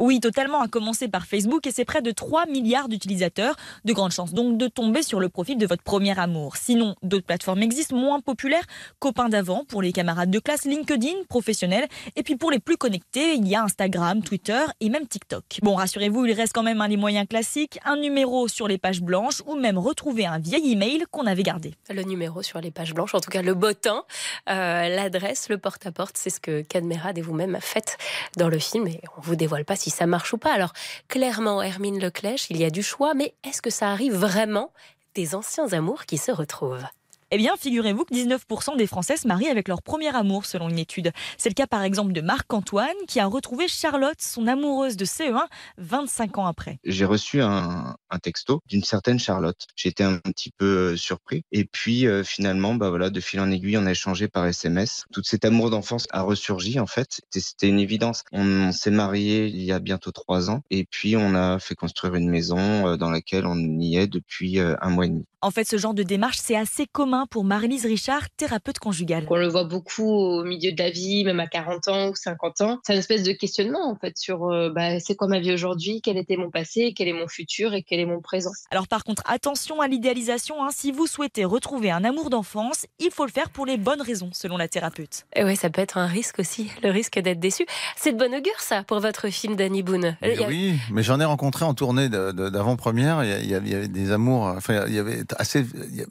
Oui, totalement, à commencer par Facebook et c'est près de 3 milliards d'utilisateurs. De grandes chances donc de tomber sur le profil de votre premier amour. Sinon, d'autres plateformes existent moins populaires, copains d'avant pour les camarades de classe, LinkedIn, professionnels. Et puis pour les plus connectés, il y a Instagram, Twitter et même TikTok. Bon, rassurez-vous, il reste quand même un des moyens classiques, un numéro sur les pages blanches ou même retrouver un vieil email qu'on avait gardé.
Le numéro sur les pages blanches, en tout cas le bottin, euh, l'adresse, le porte-à-porte, c'est ce que Cadmerade et vous-même a fait dans le film et on vous dévoile pas si ça marche ou pas. Alors clairement, Hermine Leclèche, il y a du choix, mais est-ce que ça arrive vraiment des anciens amours qui se retrouvent?
Eh bien, figurez-vous que 19% des Français se marient avec leur premier amour, selon une étude. C'est le cas, par exemple, de Marc-Antoine, qui a retrouvé Charlotte, son amoureuse de CE1, 25 ans après.
J'ai reçu un, texto d'une certaine Charlotte. J'étais un petit peu euh, surpris. Et puis, euh, finalement, bah voilà, de fil en aiguille, on a échangé par SMS. Tout cet amour d'enfance a ressurgi, en fait. C'était une évidence. On, s'est marié il y a bientôt trois ans. Et puis, on a fait construire une maison euh, dans laquelle on y est depuis un mois et demi.
En fait, ce genre de démarche, c'est assez commun pour Marie-Lise Richard, thérapeute conjugale.
On le voit beaucoup au milieu de la vie, même à 40 ans ou 50 ans. C'est une espèce de questionnement, en fait, sur euh, bah, c'est quoi ma vie aujourd'hui, quel était mon passé, quel est mon futur et quel est mon présent.
Alors, par contre, attention à l'idéalisation. Hein. Si vous souhaitez retrouver un amour d'enfance, il faut le faire pour les bonnes raisons, selon la thérapeute.
Et oui, ça peut être un risque aussi, le risque d'être déçu. C'est de bonne augure, ça, pour votre film Danny Boone.
Oui, mais j'en ai rencontré en tournée d'avant-première. Il, y avait des amours. Enfin, il y avait assez.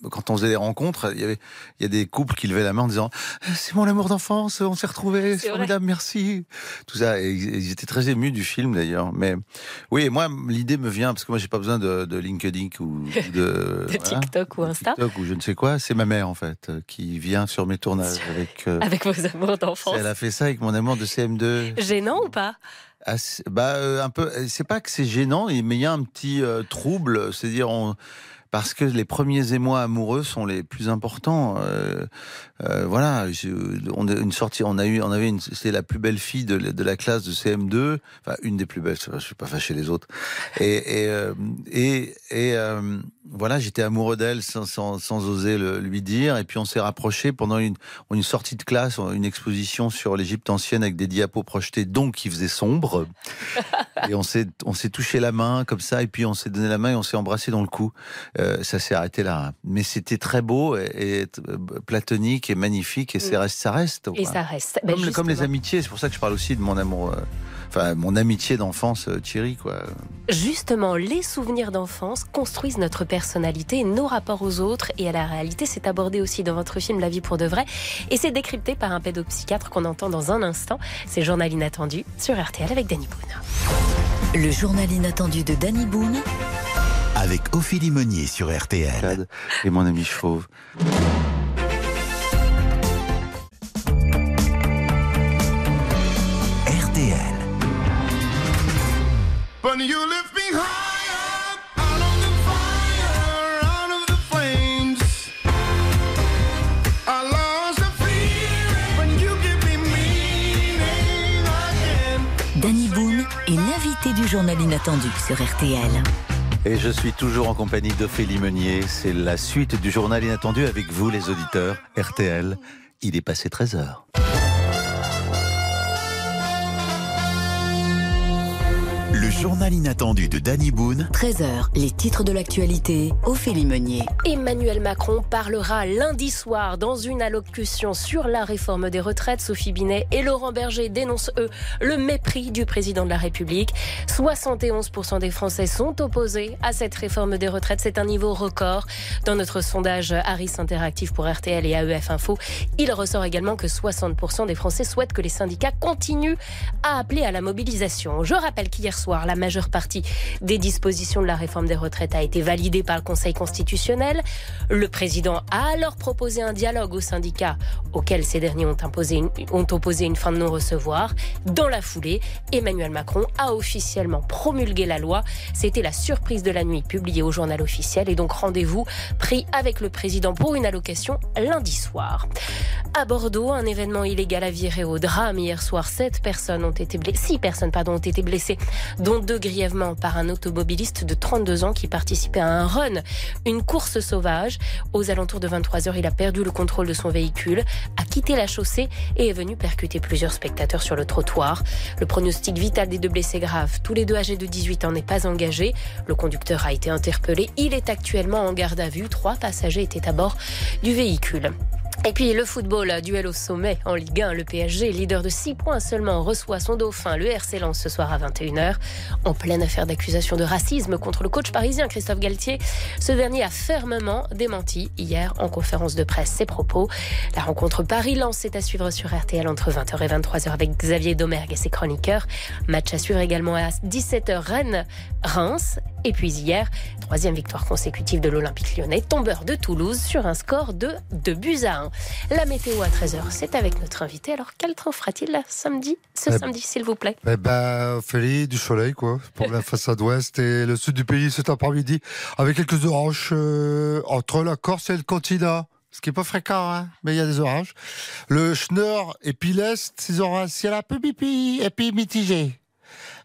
Quand on faisait des rencontres, il y avait, il y a des couples qui levaient la main en disant c'est mon amour d'enfance, on s'est retrouvés, c'est formidable, merci. Tout ça, et ils étaient très émus du film d'ailleurs. Mais oui, moi l'idée me vient parce que moi j'ai pas besoin de, LinkedIn ou
de, TikTok ou Insta,
TikTok ou je ne sais quoi. C'est ma mère en fait qui vient sur mes tournages avec
euh, avec vos amours d'enfance.
Elle a fait ça avec mon amour de CM2.
Gênant ou pas?
Bah euh, un peu. C'est pas que c'est gênant, mais il y a un petit euh, trouble. C'est-à-dire on parce que les premiers émois amoureux sont les plus importants. Euh, euh, voilà, on a une sortie, on a eu, on avait une, c'était la plus belle fille de, de, la classe de CM2, enfin une des plus belles. Je suis pas fâché les autres. Et et euh, et, et euh, voilà, j'étais amoureux d'elle sans, sans, sans, oser le, lui dire. Et puis on s'est rapprochés pendant une, une sortie de classe, une exposition sur l'Égypte ancienne avec des diapos projetés, donc qui faisait sombre. et on s'est on s'est touché la main comme ça, et puis on s'est donné la main et on s'est embrassé dans le cou. Euh, ça s'est arrêté là. Mais c'était très beau et, euh, platonique et magnifique et ça reste. Ça reste
et ça reste.
Comme, comme, les amitiés, c'est pour ça que je parle aussi de mon amour. Euh, enfin, mon amitié d'enfance, Thierry, quoi.
Justement, les souvenirs d'enfance construisent notre personnalité, nos rapports aux autres et à la réalité. C'est abordé aussi dans votre film La vie pour de vrai et c'est décrypté par un pédopsychiatre qu'on entend dans un instant. C'est Journal inattendu sur RTL avec Danny Boone.
Le journal inattendu de Danny Boone
avec Ophélie Meunier sur RTL.
Et mon ami Chauve.
RTL.
Danny Boone est l'invité du journal inattendu sur RTL.
Et je suis toujours en compagnie d'Ophélie Meunier. C'est la suite du journal inattendu avec vous, les auditeurs. RTL, il est passé 13 heures.
Le journal inattendu de Danny Boone.
13h, les titres de l'actualité, Ophélie Meunier.
Emmanuel Macron parlera lundi soir dans une allocution sur la réforme des retraites. Sophie Binet et Laurent Berger dénoncent, eux, le mépris du président de la République. 71% des Français sont opposés à cette réforme des retraites. C'est un niveau record. Dans notre sondage Harris Interactive pour RTL et AEF Info, il ressort également que 60% des Français souhaitent que les syndicats continuent à appeler à la mobilisation. Je rappelle qu'hier soir, la majeure partie des dispositions de la réforme des retraites a été validée par le Conseil constitutionnel. Le président a alors proposé un dialogue aux syndicats auquel ces derniers ont, imposé ont opposé une fin de non-recevoir. Dans la foulée, Emmanuel Macron a officiellement promulgué la loi. C'était la surprise de la nuit publiée au journal officiel et donc rendez-vous pris avec le président pour une allocation lundi soir. À Bordeaux, un événement illégal a viré au drame hier soir. Sept personnes ont été blessées, six personnes pardon, ont été blessées deux grièvement par un automobiliste de 32 ans qui participait à un run, une course sauvage. Aux alentours de 23 heures, il a perdu le contrôle de son véhicule, a quitté la chaussée et est venu percuter plusieurs spectateurs sur le trottoir. Le pronostic vital des deux blessés graves, tous les deux âgés de 18 ans, n'est pas engagé. Le conducteur a été interpellé. Il est actuellement en garde à vue. Trois passagers étaient à bord du véhicule. Et puis le football, duel au sommet en Ligue 1. Le PSG, leader de 6 points seulement, reçoit son dauphin, le RC Lens, ce soir à 21h. En pleine affaire d'accusation de racisme contre le coach parisien Christophe Galtier, ce dernier a fermement démenti hier en conférence de presse ses propos. La rencontre Paris-Lens est à suivre sur RTL entre 20h et 23h avec Xavier Domergue et ses chroniqueurs. Match à suivre également à 17h Rennes-Reims. Et puis hier, troisième victoire consécutive de l'Olympique lyonnais, tombeur de Toulouse sur un score de 2 buts à 1. La météo à 13h, c'est avec notre invité. Alors, quel temps fera-t-il samedi, ce
Eh
samedi, s'il vous plaît?
Eh ben, Ophélie, du soleil, quoi, pour la façade ouest et le sud du pays cet après-midi, avec quelques orages euh, entre la Corse et le continent. Ce qui est pas fréquent, hein, mais il y a des orages. Le Schneur et puis l'Est, ils auront un ciel un peu pipi et puis mitigé.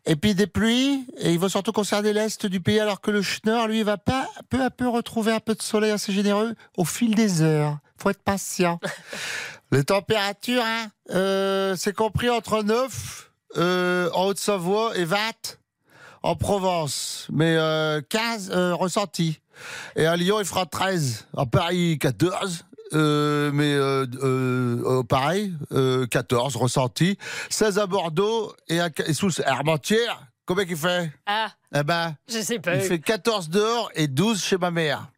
Et puis des pluies, et ils vont surtout concerner l'Est du pays, alors que le Schneur, lui, va pas peu à peu retrouver un peu de soleil assez généreux au fil des heures. Faut être patient. Les températures, hein, euh, c'est compris entre 9 euh, en Haute-Savoie et 20 en Provence, mais euh, 15 euh, ressentis. Et à Lyon, il fera 13. À Paris, 14. Euh, mais euh, euh, pareil, euh, 14 ressentis. 16 à Bordeaux et, à, et sous Armentières. Combien qu'il fait
Ah,
Eh ben,
je sais pas.
il fait 14 dehors et 12 chez ma mère.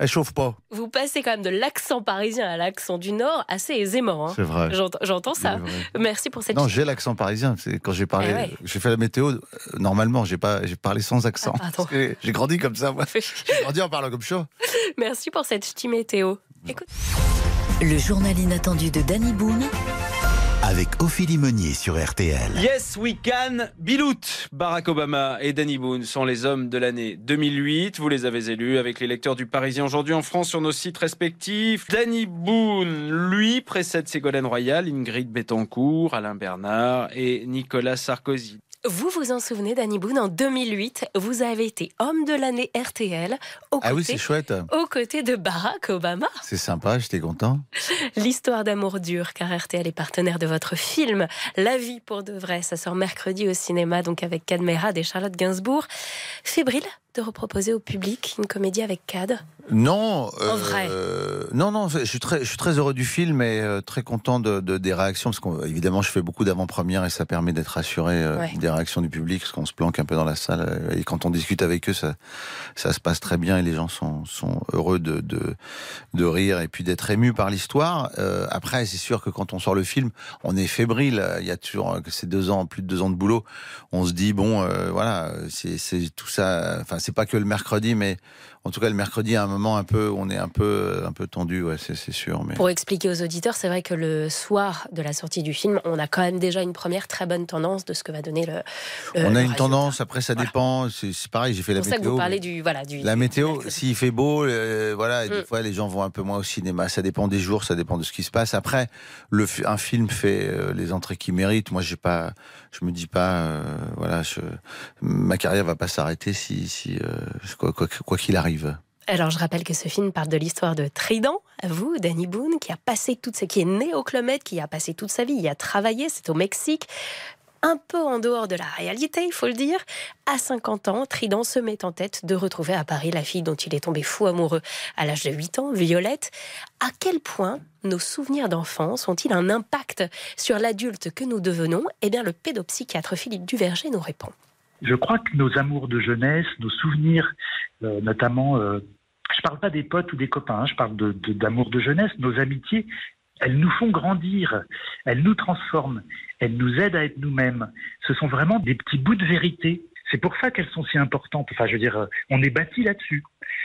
Elle chauffe pas.
Vous passez quand même de l'accent parisien à l'accent du Nord assez aisément. hein.
C'est vrai.
J'entends- ça. Merci pour cette
Non, j'ai l'accent parisien. C'est quand j'ai parlé,
Eh ouais.
j'ai fait la météo. euh, Normalement, j'ai pas, j'ai parlé sans accent.
Ah,
j'ai grandi comme ça, moi. J'ai grandi en parlant comme ça.
Merci pour cette ch'ti météo. Écoute.
Le journal inattendu de Danny Boone.
Avec Ophélie Meunier sur RTL.
Yes, we can. Bilout, Barack Obama et Danny Boone sont les hommes de l'année 2008. Vous les avez élus avec les lecteurs du Parisien aujourd'hui en France sur nos sites respectifs. Danny Boone, lui, précède Ségolène Royal, Ingrid Betancourt, Alain Bernard et Nicolas Sarkozy.
Vous vous en souvenez, Danny Boone, en 2008, vous avez été homme de l'année RTL aux
Ah oui,
côtés-
c'est chouette.
aux côtés de Barack Obama.
C'est sympa, j'étais content.
L'histoire d'amour dur, car RTL est partenaire de votre film La vie pour de vrai. Ça sort mercredi au cinéma, donc avec Cad Merad et Charlotte Gainsbourg. Fébrile de reproposer au public une comédie avec Cad.
Non,
En vrai.
euh, non, non, je suis très, je suis très heureux du film et euh, très content de, de- des réactions parce qu'évidemment, je fais beaucoup d'avant-premières et ça permet d'être rassuré euh,
Ouais.
des réactions du public parce qu'on se planque un peu dans la salle et quand on discute avec eux, ça, ça se passe très bien et les gens sont, sont heureux de, de, de rire et puis d'être émus par l'histoire. Après, c'est sûr que quand on sort le film, on est fébrile. Il y a toujours ces deux ans, plus de deux ans de boulot. On se dit bon, voilà, c'est c'est tout ça. Enfin, c'est pas que le mercredi, mais en tout cas le mercredi, à un moment un peu, on est un peu, un peu tendu, ouais, c'est sûr. Mais
Pour expliquer aux auditeurs, c'est vrai que le soir de la sortie du film, on a quand même déjà une première très bonne tendance de ce que va donner le. le-
on a une tendance. Après, ça dépend. C'est pareil. J'ai fait
C'est
la
pour ça que
météo.
vous parlez du voilà du.
La météo, s'il fait beau, euh, voilà, et des
Mm.
fois les gens vont un peu moins au cinéma. Ça dépend des jours, ça dépend de ce qui se passe. Après, le, un film fait euh, les entrées qu'il mérite. Moi, j'ai pas, je me dis pas, euh, voilà, je, ma carrière va pas s'arrêter si, si euh, quoi qu'il
Alors, je rappelle que ce film parle de l'histoire de Trident, à vous, Danny Boone, qui a passé toute sa, qui est né au Med, qui a passé toute sa vie, il a travaillé, c'est au Mexique. Un peu en dehors de la réalité, il faut le dire. À 50 ans, Trident se met en tête de retrouver à Paris la fille dont il est tombé fou amoureux à l'âge de 8 ans, Violette. À quel point nos souvenirs d'enfance ont-ils un impact sur l'adulte que nous devenons? Eh bien, le pédopsychiatre Philippe Duverger nous répond.
Je crois que nos amours de jeunesse, nos souvenirs, euh, notamment, euh, je parle pas des potes ou des copains, hein, je parle de- de- d'amour de, jeunesse, nos amitiés, elles nous font grandir, elles nous transforment, elles nous aident à être nous-mêmes. Ce sont vraiment des petits bouts de vérité. C'est pour ça qu'elles sont si importantes. Enfin, je veux dire, euh, on est bâti là-dessus.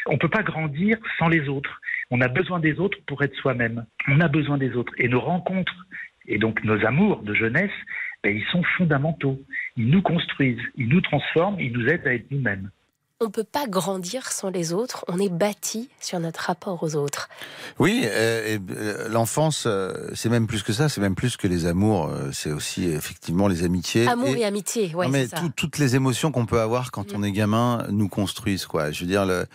On peut pas grandir sans les autres. On a besoin des autres pour être soi-même. On a besoin des autres. Et nos rencontres, et donc nos amours de jeunesse, ben, ils sont fondamentaux. Ils nous construisent, ils nous transforment, ils nous aident à être nous-mêmes.
On ne peut pas grandir sans les autres, on est bâti sur notre rapport aux autres.
Oui, euh, et, euh, l'enfance, euh, c'est même plus que ça, c'est même plus que les amours, euh, c'est aussi effectivement les amitiés.
Amour et, amitié, ouais,
Non, mais
c'est ça.
tout- toutes les émotions qu'on peut avoir quand on est gamin nous construisent, quoi. Je veux dire, le,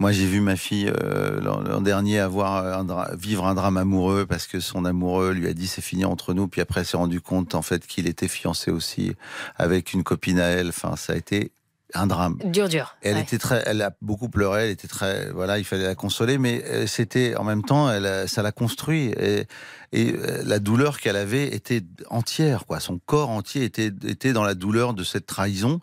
moi j'ai vu ma fille l'an dernier avoir un vivre un drame amoureux parce que son amoureux lui a dit c'est fini entre nous, puis après s'est rendu compte en fait qu'il était fiancé aussi avec une copine à elle. Enfin, ça a été un drame.
Dur, dur.
Elle
ouais.
était très, elle a beaucoup pleuré, elle était très, voilà, il fallait la consoler, mais euh, c'était en même temps, elle, a- ça l'a construit et, et euh, la douleur qu'elle avait était entière, quoi. Son corps entier était était dans la douleur de cette trahison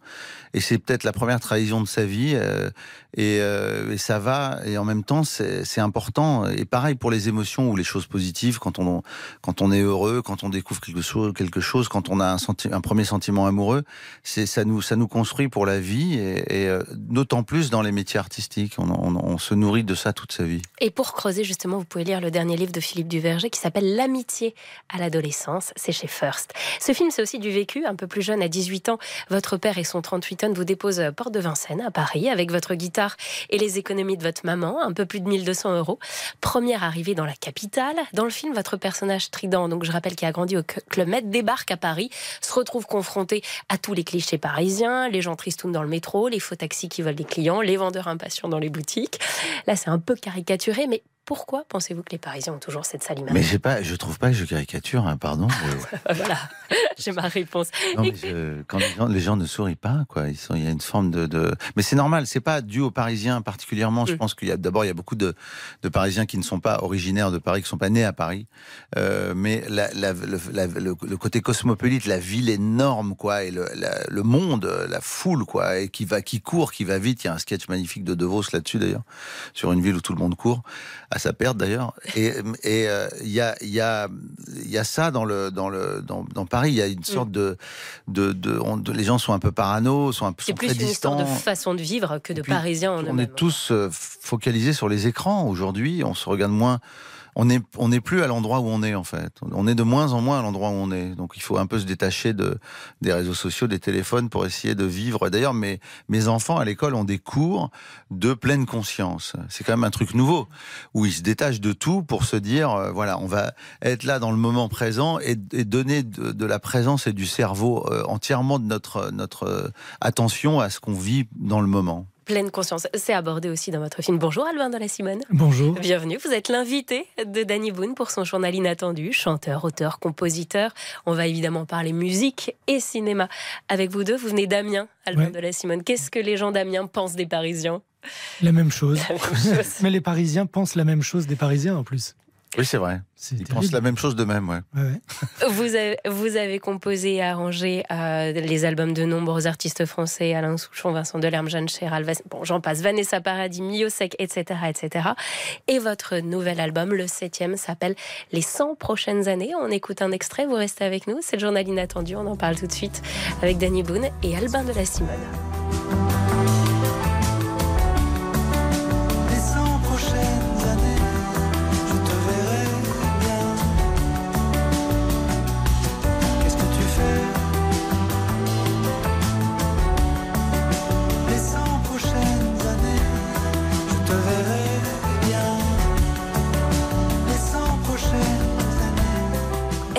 et c'est peut-être la première trahison de sa vie euh, et, euh, et ça va et en même temps c'est c'est important et pareil pour les émotions ou les choses positives quand on quand on est heureux, quand on découvre quelque chose, quelque chose, quand on a un, senti- un premier sentiment amoureux, c'est ça nous ça nous construit pour la vie et, euh, d'autant plus dans les métiers artistiques, on, se nourrit de ça toute sa vie.
Et pour creuser, justement, vous pouvez lire le dernier livre de Philippe Duverger qui s'appelle L'amitié à l'adolescence. C'est chez First. Ce film, c'est aussi du vécu. Un peu plus jeune, à 18 ans, votre père et son 38 tonnes vous déposent à Porte de Vincennes, à Paris, avec votre guitare et les économies de votre maman, un peu plus de 1200 euros. Première arrivée dans la capitale. Dans le film, votre personnage Trident, donc je rappelle qu'il a grandi au Club Med, débarque à Paris, se retrouve confronté à tous les clichés parisiens, les gens tristounes dans le métro, les faux taxis qui volent les clients, les vendeurs impatients dans les boutiques. Là, c'est un peu caricaturé, mais pourquoi pensez-vous que les Parisiens ont toujours cette sale image
Mais j'ai pas, je trouve pas que je caricature, hein, pardon. mais-
Voilà, j'ai ma réponse.
Non, mais je- quand les gens, les gens ne sourient pas, quoi. Ils sont, il y a une forme de, de... mais c'est normal. C'est pas dû aux Parisiens particulièrement.
Mm.
Je pense qu'il y a d'abord il y a beaucoup de, de Parisiens qui ne sont pas originaires de Paris, qui sont pas nés à Paris. Euh, mais la, la- le, la- le- le côté cosmopolite, la ville énorme, quoi, et le, monde, la foule, quoi, et qui va, qui court, qui va vite. Il y a un sketch magnifique de De Vos là-dessus d'ailleurs, sur une ville où tout le monde court à sa perte d'ailleurs. Et et, euh, il y a il y a il y a ça dans le dans le dans, dans Paris. Il y a une sorte de de, de, on- de- les gens sont un peu parano, sont un peu
C'est plus
très
une histoire de
distants.
façon de vivre que de
puis,
Parisiens en
On est tous euh, focalisés sur les écrans aujourd'hui. On se regarde moins. On n'est on n'est plus à l'endroit où on est en fait. On est de moins en moins à l'endroit où on est. Donc il faut un peu se détacher de des réseaux sociaux, des téléphones pour essayer de vivre. D'ailleurs, mes mes enfants à l'école ont des cours de pleine conscience. C'est quand même un truc nouveau où ils se détachent de tout pour se dire euh, voilà, on va être là dans le moment présent et, et donner de, de la présence et du cerveau euh, entièrement de notre notre euh, attention à ce qu'on vit dans le moment.
Pleine conscience. C'est abordé aussi dans votre film. Bonjour Albin de la Simone.
Bonjour.
Bienvenue. Vous êtes l'invité de Danny Boone pour son journal inattendu, chanteur, auteur, compositeur. On va évidemment parler musique et cinéma avec vous deux. Vous venez d'Amiens, Albin
Ouais.
de la Simone. Qu'est-ce que les gens d'Amiens pensent des Parisiens?
La même chose.
La même chose.
Mais les Parisiens pensent la même chose des Parisiens en plus.
Oui, c'est vrai. Ils pensent la même chose de même, ouais.
Ouais, ouais.
Vous avez, vous avez composé et arrangé euh, les albums de nombreux artistes français, Alain Souchon, Vincent Delerme, Jeanne Chéral, bon, j'en passe, Vanessa Paradis, Mio Sec, etc., etc. Et votre nouvel album, le septième, s'appelle Les 100 prochaines années. On écoute un extrait, vous restez avec nous. C'est le journal inattendu, on en parle tout de suite avec Danny Boone et Albin de la Simone.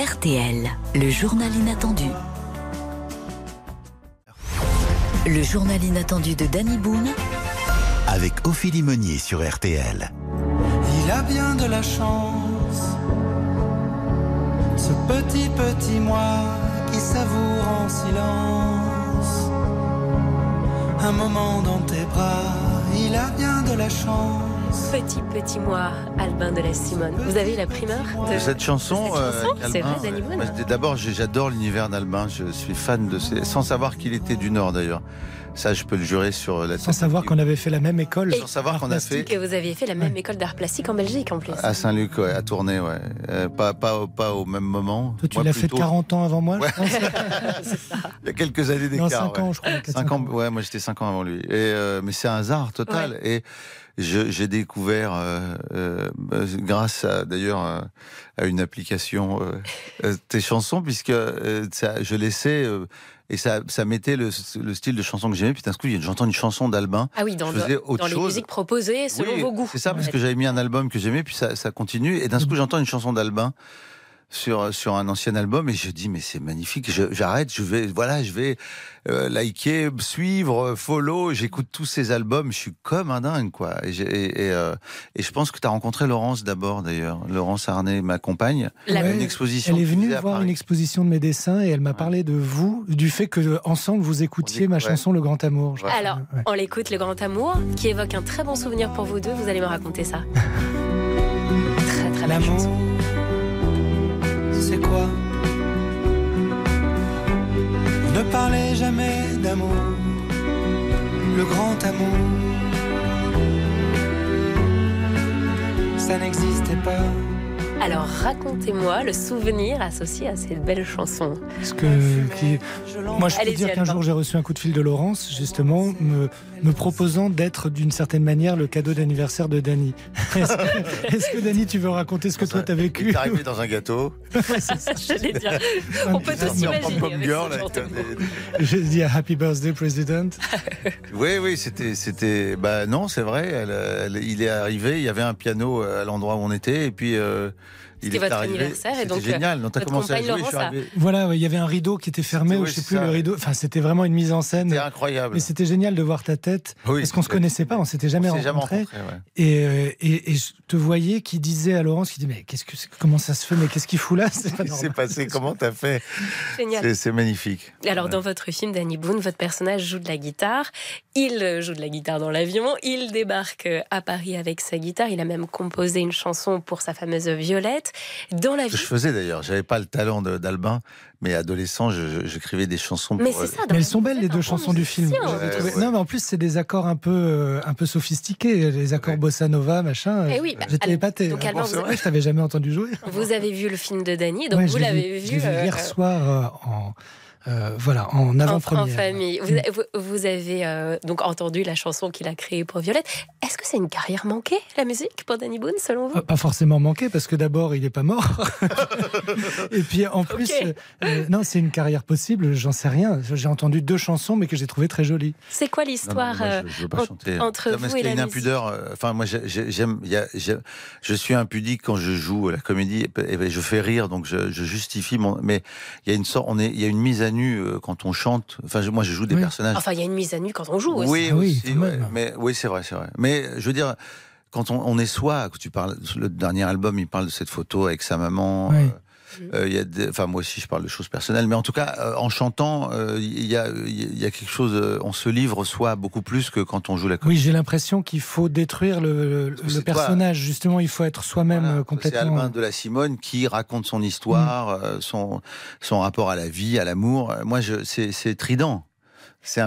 RTL, le journal inattendu. Le journal inattendu de Danny Boone
Avec Ophélie Meunier sur RTL.
Il a bien de la chance, ce petit petit moi qui savoure en silence un moment dans tes bras. Il a bien de la chance.
Petit petit moi, Albin de la Simone. Vous avez la primeur de
Cette chanson, euh,
c'est vrai,
c'était- D'abord, j'adore l'univers d'Albin. Je suis fan de ses... Sans savoir qu'il était du Nord, d'ailleurs. Ça, je peux le jurer sur la
Sans savoir qu'on avait fait la même école.
Sans savoir qu'on a fait
que vous aviez fait la même école d'art plastique en Belgique en plus.
à Saint-Luc, ouais, à Tournai, ouais. Euh, pas, pas, au- pas au même moment.
Toi, tu l'as fait
plutôt-
40 ans avant moi,
Ouais.
je pense.
Il y a quelques années d'écart.
Non, cinq
ouais.
ans, je crois, quatre,
Cinq
cinq
ans, ouais, moi j'étais 5 ans avant lui. Et, euh, mais c'est un hasard total. Et j'ai découvert, euh, euh, euh, grâce à d'ailleurs à, à une application, euh, tes chansons, puisque ça, je laissais et ça, ça mettait le, le style de chanson que j'aimais. Puis d'un coup, j'entends une chanson d'Albin.
Ah oui, dans,
je faisais
dans
autre
les musiques proposées selon
Oui,
vos goûts.
C'est ça, parce que j'avais mis un album que j'aimais, puis ça, ça continue. Et d'un coup, j'entends une chanson d'Albin sur, sur un ancien album, et je dis, mais c'est magnifique, j'arrête, je vais, voilà, je vais euh, liker, suivre, follow, j'écoute tous ces albums, je suis comme un dingue, quoi. Et, j'ai- et, et, euh, et je pense que tu as rencontré Laurence d'abord, d'ailleurs. Laurence Arnay, ma compagne.
Ouais,
une exposition.
Elle est venue voir
Paris.
une exposition de mes dessins et elle m'a parlé de vous, du fait que ensemble vous écoutiez ma
ouais.
chanson Le Grand Amour.
Alors, on l'écoute, Le Grand Amour, qui évoque un très bon souvenir pour vous deux. Vous allez me raconter ça. très, très belle chanson.
Parlez jamais d'amour, le grand amour. Ça n'existait pas.
Alors, racontez-moi le souvenir associé à cette belle chanson.
Parce que, qui- moi, je peux
Allez-y,
dire qu'un jour, j'ai reçu un coup de fil de Laurence, justement, me, me proposant d'être d'une certaine manière le cadeau d'anniversaire de Dany. Est-ce que, Dany, tu veux raconter ce que toi t'as vécu?
T'es arrivé dans un gâteau.
J'allais dire, on peut tous imaginer.
J'ai dit Happy Birthday, President.
Oui, oui, c'était, c'était, bah non, c'est vrai. elle- elle- il est arrivé, il y avait un piano euh, à l'endroit où on était, et puis euh,
C'était
est
votre
arrivé.
anniversaire, et
C'était
donc,
génial.
euh,
Donc, t'as
votre
commencé à
compagne
jouer, je suis
Laurence.
Voilà, ouais, il y avait un rideau qui était fermé, ou je sais plus
ça.
le rideau. Enfin, c'était vraiment une mise en scène.
C'était incroyable.
Mais c'était génial de voir ta tête,
Oui,
parce qu'on se connaissait pas, on s'était jamais
On s'est jamais
rencontrés.
ouais.
Et, euh, et, et je te voyais qui disait à Laurence, qui dit mais qu'est-ce que c'est- comment ça se fait, mais qu'est-ce qu'il fout là? C'est pas
s'est passé, comment t'as fait?
Génial.
C'est- magnifique.
Alors, dans votre film, Danny Boone, votre personnage joue de la guitare. Il euh, joue de la guitare dans l'avion. Il débarque à Paris avec sa guitare. Il a même composé une chanson pour sa fameuse Violette. Dans la
Ce que
vie.
je faisais d'ailleurs, j'avais pas le talent d'Albin, mais adolescent, j'écrivais des chansons.
Mais
pour,
c'est
euh,
ça,
Mais elles sont belles les deux chansons du film.
Ouais, ouais.
Non, mais en plus c'est des accords un peu euh, un peu sophistiqués, les accords bossa nova, machin.
Eh oui, bah,
J'étais épaté.
donc,
Ah
Alban,
bon,
vous-
vrai, je t'avais jamais entendu jouer.
Vous avez vu le film de Danny, donc
Ouais,
vous l'avez
vu,
vu.
je l'ai vu
euh,
hier soir euh, en euh, voilà en avant-première.
en famille. Vous, vous- vous avez euh, donc entendu la chanson qu'il a créée pour Violette. Est-ce que c'est une carrière manquée, la musique, pour Danny Boone, selon vous?
Euh, Pas forcément manqué parce que d'abord il est pas mort et puis en plus euh, non c'est une carrière possible j'en sais rien j'ai entendu deux chansons mais que j'ai trouvé très jolies
C'est quoi l'histoire entre
Non,
vous
parce
et
qu'il y a
la
une
musique
impudeur. Enfin, moi, j'ai- j'ai- j'aime. Je suis impudique quand je joue la comédie et et je fais rire, donc je, je justifie mon. Mais il y a une sorte, on est, il y a une mise à nu euh, quand on chante. Enfin, moi, je joue des
Oui.
personnages.
Enfin, il y a une mise à nu quand on joue aussi.
Oui,
Ah oui,
aussi, ouais. mais oui, c'est vrai, c'est vrai. Mais je veux dire, quand on, on est soi, tu parles, le dernier album, il parle de cette photo avec sa maman.
Oui.
euh, euh, il y a des- enfin moi aussi je parle de choses personnelles, mais en tout cas euh, en chantant, euh, il y a, il y a quelque chose, euh, on se livre soi beaucoup plus que quand on joue la
oui j'ai l'impression qu'il faut détruire le,
toi.
personnage justement il faut être soi-même euh,
C'est
complètement
Albin de la Simone qui raconte son histoire, euh, son, son rapport à la vie, à l'amour. Moi, c'est, Trident. C'est,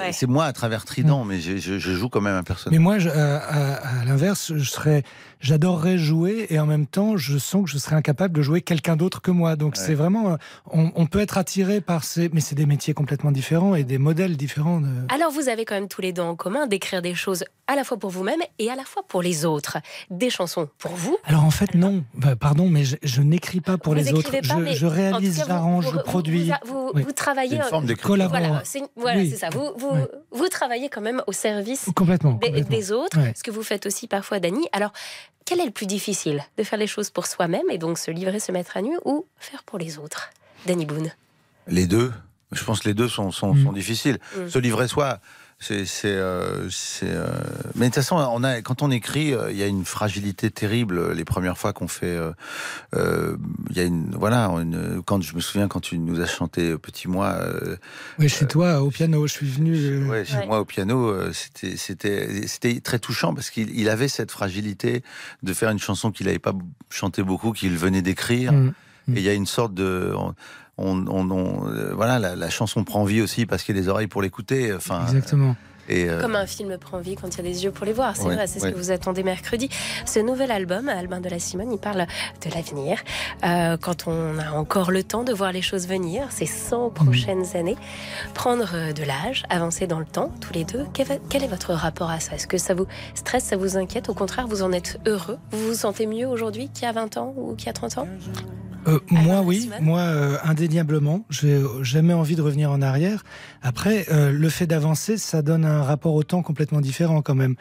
Ouais.
moi à travers Trident, mais je, je- je joue quand même un personnage.
Mais moi, je- à, à- à l'inverse, je serais, j'adorerais jouer et en même temps, je sens que je serais incapable de jouer quelqu'un d'autre que moi. Donc c'est vraiment, euh, on, on peut être attiré par ces, mais c'est des métiers complètement différents et des modèles différents. de-
Alors, vous avez quand même tous les deux en commun d'écrire des choses à la fois pour vous-même et à la fois pour les autres. Des chansons pour vous.
Alors en fait, non. Bah, pardon, mais je, je n'écris pas pour
vous
les autres.
pas,
je, réalise, j'arrange, je produis.
Vous, vous,
Oui.
vous travaillez.
Une forme
euh. Voilà, c'est voilà,
Oui.
c'est ça. Vous, vous, travaillez quand même au service
Complètement.
des,
complètement.
des autres,
Ouais.
ce que vous faites aussi parfois, Dany. Alors, quel est le plus difficile De faire les choses pour soi-même et donc se livrer, se mettre à nu, ou faire pour les autres? Danny Boone.
Les deux. Je pense que les deux sont, sont,
Mm.
sont difficiles.
Mm.
Se livrer soi, c'est. c'est, euh, c'est, euh, Mais de toute façon, on a, quand on écrit, euh, il y a une fragilité terrible les premières fois qu'on fait. euh, euh, Il y a une. Voilà, une- quand, je me souviens quand tu nous as chanté Petit Moi. euh,
Oui, chez toi, au piano, je suis venu. euh,
Ouais, chez
Ouais.
moi au piano, c'était c'était c'était très touchant parce qu'il il avait cette fragilité de faire une chanson qu'il n'avait pas chanté beaucoup, qu'il venait d'écrire.
Mm.
Et il y a une sorte de on, on, on- on- euh, voilà la, la chanson prend vie aussi parce qu'il y a des oreilles pour l'écouter. Enfin,
Exactement.
Et, euh,
Comme un film prend vie quand il y a des yeux pour les voir, c'est
Ouais,
vrai, c'est ce que vous attendez mercredi. Ce nouvel album, Albin de la Simone, il parle de l'avenir. Euh, quand on a encore le temps de voir les choses venir, ces 100 prochaines années, prendre euh, de l'âge, avancer dans le temps, tous les deux, quel est votre rapport à ça? Est-ce que ça vous stresse, ça vous inquiète? Au contraire, vous en êtes heureux? Vous vous sentez mieux aujourd'hui qu'il y a 20 ans ou qu'il y a 30 ans?
Euh, moi, oui, moi, euh, indéniablement. J'ai jamais envie de revenir en arrière. Après, euh, le fait d'avancer, ça donne un rapport au temps complètement différent quand même.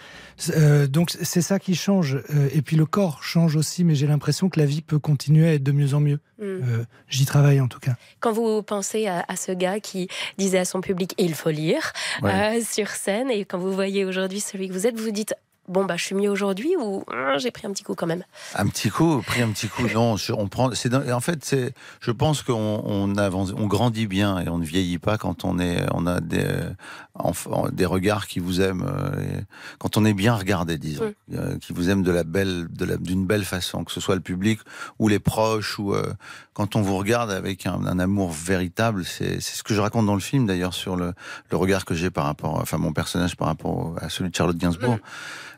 Euh, donc, c'est ça qui change. Euh, et puis, le corps change aussi, mais j'ai l'impression que la vie peut continuer à être de mieux en mieux.
Mm.
Euh, J'y travaille en tout cas.
Quand vous pensez à, à ce gars qui disait à son public il faut lire
Ouais.
euh, sur scène, et quand vous voyez aujourd'hui celui que vous êtes, vous vous dites bon bah je suis mieux aujourd'hui ou Hum, j'ai pris un petit coup quand même.
Un petit coup, pris un petit coup. Non, je- on prend. C'est dans- en fait, c'est. Je pense qu'on on avance, on grandit bien et on ne vieillit pas quand on est, on a des, euh, des regards qui vous aiment. euh, et quand on est bien regardé, disons, euh, qui vous aiment de la belle, de la, d'une belle façon, que ce soit le public ou les proches ou euh, quand on vous regarde avec un, un amour véritable. C'est, c'est ce que je raconte dans le film d'ailleurs sur le, le regard que j'ai par rapport, enfin mon personnage par rapport à celui de Charlotte Gainsbourg.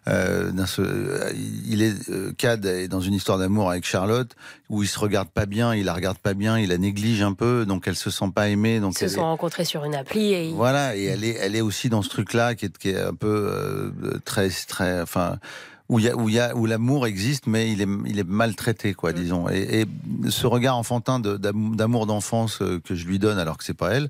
Euh, d'un seul- euh, il est euh, Cad est dans une histoire d'amour avec Charlotte où il se regarde pas bien, il la regarde pas bien, il la néglige un peu, donc elle se sent pas aimée. Donc
Ils se sont
est-
rencontrés sur une appli et
voilà, et elle est, elle est aussi dans ce truc-là qui est, qui est un peu euh, très, très, enfin, où il y a, où y a, où l'amour existe, mais il est, il est maltraité, quoi, disons. Et, et ce regard enfantin de- d'am- d'amour d'enfance euh, que je lui donne, alors que c'est pas elle,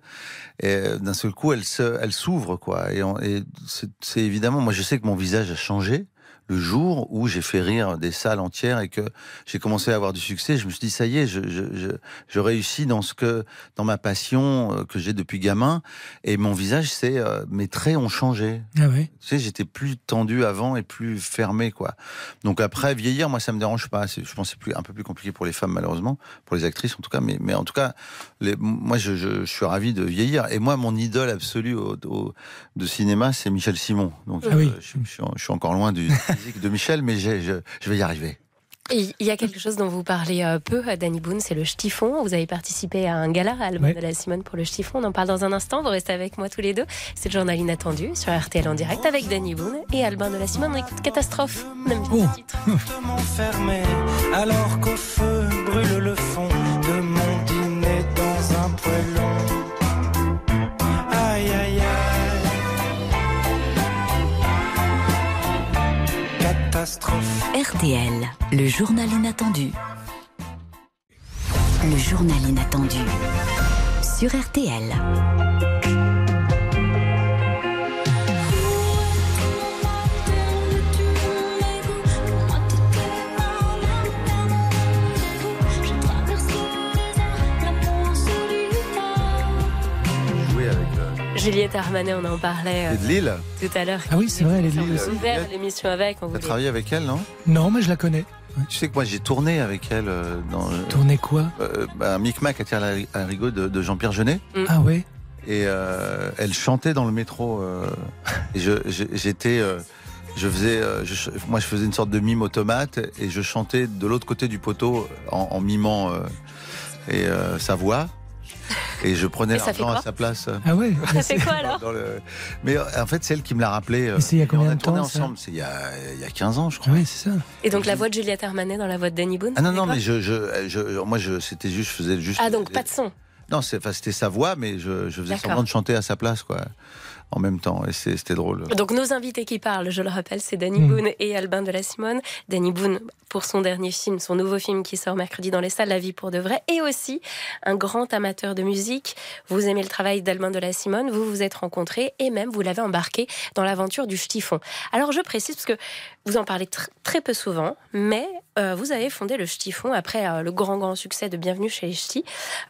et euh, d'un seul coup, elle se, elle s'ouvre, quoi. Et, on- et c'est c'est évidemment, moi, je sais que mon visage a changé. Le jour où j'ai fait rire des salles entières et que j'ai commencé à avoir du succès, je me suis dit ça y est, je, je, je, je réussis dans ce que, dans ma passion euh, que j'ai depuis gamin. Et mon visage, c'est euh, mes traits ont changé.
Ah ouais.
Tu sais, j'étais plus tendu avant et plus fermé, quoi. Donc après, vieillir, moi, ça me dérange pas. Je pense que c'est plus, un peu plus compliqué pour les femmes, malheureusement, pour les actrices en tout cas. Mais, mais en tout cas, les, moi, je, je, suis ravi de vieillir. Et moi, mon idole absolue au, au- de cinéma, c'est Michel Simon. Donc,
Ah oui.
euh, je suis encore loin du de Michel, mais j'ai- je, je vais y arriver.
Il y a quelque chose dont vous parlez euh, peu, euh, Danny Boone, c'est le Stifon. Vous avez participé à un gala à de la Simone pour le Stifon. On en parle dans un instant. Vous restez avec moi tous les deux. C'est le journal inattendu sur RTL en direct avec Danny Boone et Albin de la Simone. On écoute Catastrophe. On aime bien ce titre.
fermé alors qu'au feu brûle le fond
RTL, le journal inattendu. Le journal inattendu. Sur RTL.
Juliette Armanet, on en parlait euh,
Et de Lille
tout à l'heure.
Ah oui, c'est vrai, elle est de
On
Lille
a
aussi.
ouvert l'émission avec. On
Tu as
voulait-
travaillé avec elle, non?
Non, mais je la connais.
Tu sais que moi, j'ai tourné avec elle euh, dans. euh,
Tourner quoi?
euh, bah, un Micmac à Terre à Rigaud de, de Jean-Pierre Jeunet.
Ah ouais?
Et euh, elle chantait dans le métro. euh, et je, je- j'étais, euh, je faisais, euh, je moi je faisais une sorte de mime automate et je chantais de l'autre côté du poteau en, en mimant euh, et euh, sa voix. Et je prenais l'argent à sa place.
Ah ouais
Ça fait quoi alors
Dans le- Mais euh, en fait, c'est elle qui me l'a rappelé. euh,
c'est il y a
et
combien
on a
de
tourné
temps,
ensemble. C'est il y a, il y a 15 ans, je crois.
Ah ouais, c'est ça.
Et donc la voix de Juliette Armanet dans la voix de Danny Boone
Ah non, non, mais je, je, je- moi, je, c'était juste, je faisais juste.
Ah donc pas de son.
Non, c'est, enfin, c'était sa voix, mais je, je faisais
D'accord.
semblant de chanter à sa place, quoi, en même temps. Et c'est- c'était drôle.
Donc nos invités qui parlent, je le rappelle, c'est Danny
Mm.
Boone et Albin de la Simone. Danny Boone pour son dernier film, son nouveau film qui sort mercredi dans les salles, La vie pour de vrai, et aussi un grand amateur de musique. Vous aimez le travail d'Albin de la Simone, vous vous êtes rencontrés et même vous l'avez embarqué dans l'aventure du Stifon. Alors je précise parce que vous en parlez tr- très peu souvent, mais euh, vous avez fondé le Stifon après euh, le grand grand succès de Bienvenue chez les Ch'tis.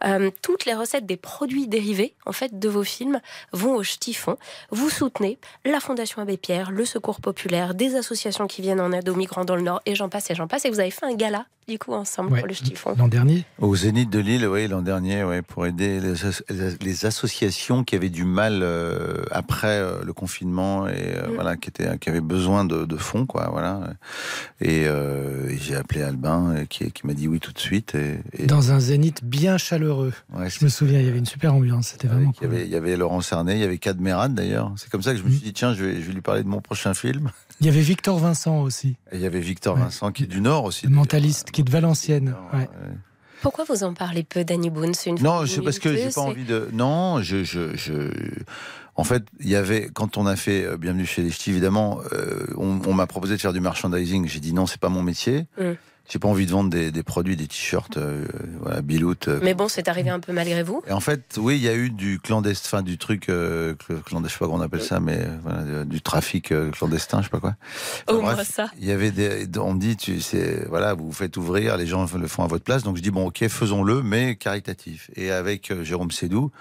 Euh, toutes les recettes des produits dérivés en fait de vos films vont au Stifon. Vous soutenez la Fondation Abbé Pierre, le Secours populaire, des associations qui viennent en aide aux migrants dans le Nord et j'en passe et j'en passe. Et vous avez fait un gala du coup, ensemble
Ouais.
pour le Stifon.
L'an dernier.
Au Zénith de Lille, oui, l'an dernier, ouais, pour aider les, as- les associations qui avaient du mal euh, après euh, le confinement et euh,
Mm.
voilà, qui étaient, qui avaient besoin de, de fonds, quoi, voilà. Et, euh, et j'ai appelé Albin, qui, qui m'a dit oui tout de suite. Et, et-
Dans un zénith bien chaleureux.
Ouais,
Je me souviens, il y avait une super ambiance. C'était vraiment
il y avait, il y avait Laurent Cernet, il y avait Cadmerade d'ailleurs. C'est comme ça que je me
Mm.
suis dit tiens, je vais, je vais lui parler de mon prochain film.
Il y avait Victor Vincent aussi,
Et il y avait Victor Vincent qui est du Nord aussi.
le mentaliste, qui est de Valenciennes. Ouais.
Pourquoi vous en parlez peu, Danny Boone? C'est une
Non, c'est parce que j'ai pas envie de. Non, je, je, je. En fait, il y avait quand on a fait euh, Bienvenue chez les Ch'tis, évidemment, euh, on, on m'a proposé de faire du merchandising. J'ai dit non, c'est pas mon métier.
Mm.
J'ai pas envie de vendre des, des produits, des t-shirts, euh, voilà, Bilout. euh.
Mais bon, c'est arrivé un peu malgré vous.
Et en fait, oui, il y a eu du clandestin, du truc euh, cl- clandestin, je sais pas comment on appelle ça, mais euh, voilà, euh, du trafic clandestin, je sais pas quoi. Enfin,
moins ça.
Il y avait des, on me dit, tu sais, voilà, vous vous faites ouvrir, les gens le font à votre place. Donc je dis bon, ok, faisons-le, mais caritatif. Et avec Jérôme Sédou,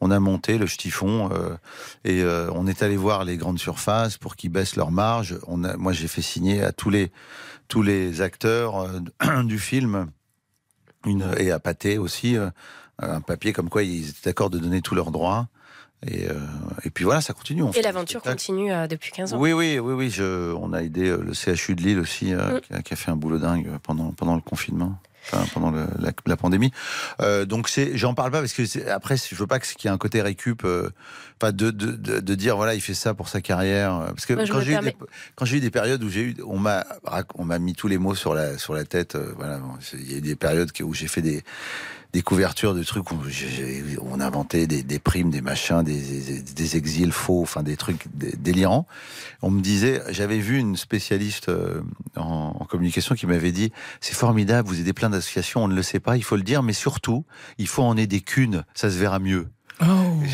on a monté le Stifon euh, et euh, on est allé voir les grandes surfaces pour qu'ils baissent leurs marges. On a, moi, j'ai fait signer à tous les tous les acteurs euh, du film une, et à Pathé aussi un papier comme quoi ils étaient d'accord de donner tous leurs droits. Et, euh, et puis voilà, ça continue. on
Et l'aventure continue euh, depuis 15 ans.
Oui, oui, oui, oui. Je, on a aidé le CHU de Lille aussi, euh,
Mm.
qui, a, qui a fait un boulot dingue pendant pendant le confinement, enfin pendant le- la, la pandémie. Euh, donc c'est, j'en parle pas parce que après, je veux pas qu'il y ait un côté récup, euh, enfin de, de, de, de dire voilà, il fait ça pour sa carrière. euh, Parce que
Moi,
quand j'ai eu des, quand j'ai eu des périodes où j'ai eu, on m'a on m'a mis tous les mots sur la sur la tête. euh, voilà, il y a eu des périodes où j'ai fait des des couvertures de trucs où on inventait des, des primes, des machins, des, des, des exils faux, enfin des trucs dé- délirants. On me disait, j'avais vu une spécialiste euh, en, en communication qui m'avait dit, c'est formidable, vous aidez plein d'associations, on ne le sait pas, il faut le dire, mais surtout, il faut en aider qu'une, ça se verra mieux.
Oh.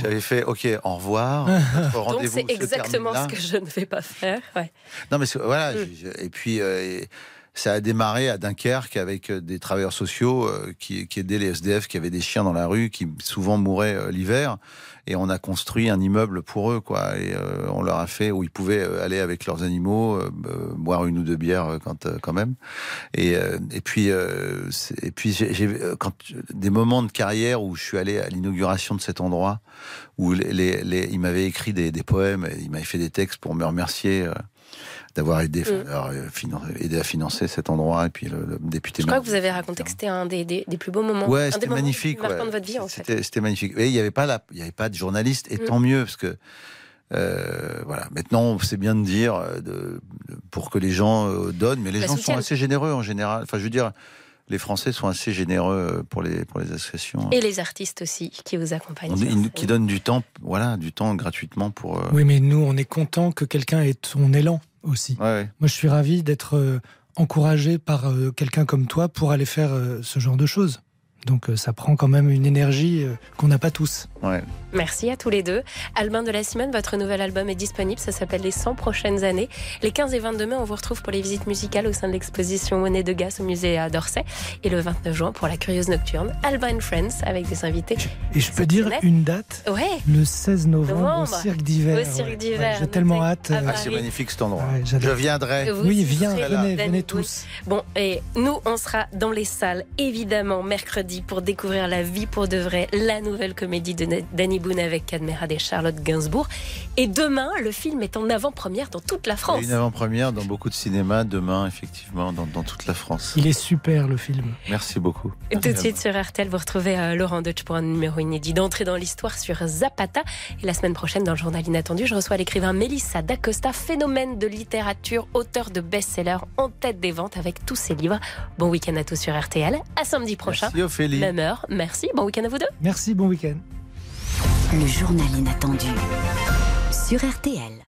J'avais fait, ok, au revoir.
Donc c'est exactement ce que je ne vais pas faire. Ouais.
Non, mais voilà.
Mm.
Et puis, euh, et ça a démarré à Dunkerque avec euh, des travailleurs sociaux euh, qui, qui aidaient les SDF qui avaient des chiens dans la rue, qui souvent mouraient euh, l'hiver. Et on a construit un immeuble pour eux, quoi. Et on leur a fait où ils pouvaient aller avec leurs animaux, euh, boire une ou deux bières quand, quand même. Et, et puis, et puis j'ai quand des moments de carrière où je suis allé à l'inauguration de cet endroit, où les, les, les- il m'avait écrit des, des poèmes, et il m'avait fait des textes pour me remercier. D'avoir aidé,
Mm.
alors, euh, aidé à financer cet endroit et puis le, le député.
Je crois que vous avez raconté que c'était un des, des, des plus beaux moments.
Ouais, c'était magnifique. ouais.
de votre vie, en fait.
C'était magnifique. Et il n'y avait pas la, il y avait pas de journaliste et
Mm.
tant mieux parce que euh, voilà. Maintenant, c'est bien de dire euh, de, de- pour que les gens euh, donnent, mais les
Bah,
gens sont assez généreux en général. Enfin, je veux dire, les Français sont assez généreux pour les pour les associations.
Et les artistes aussi qui vous accompagnent.
On- ils- qui donnent du temps, voilà, du temps gratuitement pour. euh,
Oui, mais nous, on est content que quelqu'un ait son élan aussi.
ouais, ouais.
Moi, je suis ravi d'être euh, encouragé par euh, quelqu'un comme toi pour aller faire euh, ce genre de choses. Donc, euh, ça prend quand même une énergie euh, qu'on n'a pas tous.
Ouais.
Merci à tous les deux. Albin de la Simone, votre nouvel album est disponible. Ça s'appelle Les 100 prochaines années. Les 15 et 22 mai, on vous retrouve pour les visites musicales au sein de l'exposition Monnaie de Gas au musée à d'Orsay. Et le 29 juin pour la Curieuse Nocturne, Albin Friends avec des invités.
Et je peux dire une date
Ouais.
le 16 novembre,
Novembre.
au Cirque d'hiver.
Au Cirque
Ouais,
d'hiver,
ouais, J'ai tellement hâte.
Ah, c'est magnifique cet endroit.
Ouais,
je viendrai.
Vous
Oui, viens, venez, venez tous.
Bon, et nous, on sera dans les salles, évidemment, mercredi, pour découvrir La vie pour de vrai, la nouvelle comédie de Danny Boone avec Cadmerade et Charlotte Gainsbourg. Et demain, le film est en avant-première dans toute la
Il y a
France.
une avant-première dans beaucoup de cinémas demain, effectivement, dans, dans toute la France.
Il est super, le film.
Merci beaucoup.
Et Tout de suite sur RTL, vous retrouvez euh, Laurent Deutsch pour un numéro inédit d'entrée dans l'histoire sur Zapata. Et la semaine prochaine, dans le journal inattendu, je reçois l'écrivain Mélissa D'Acosta, phénomène de littérature, auteur de best-sellers en tête des ventes avec tous ses livres. Bon week-end à tous sur RTL. À samedi prochain.
Merci Ophélie.
Même heure. Merci. Bon week-end à vous deux.
Merci, bon week-end.
Le journal inattendu sur RTL.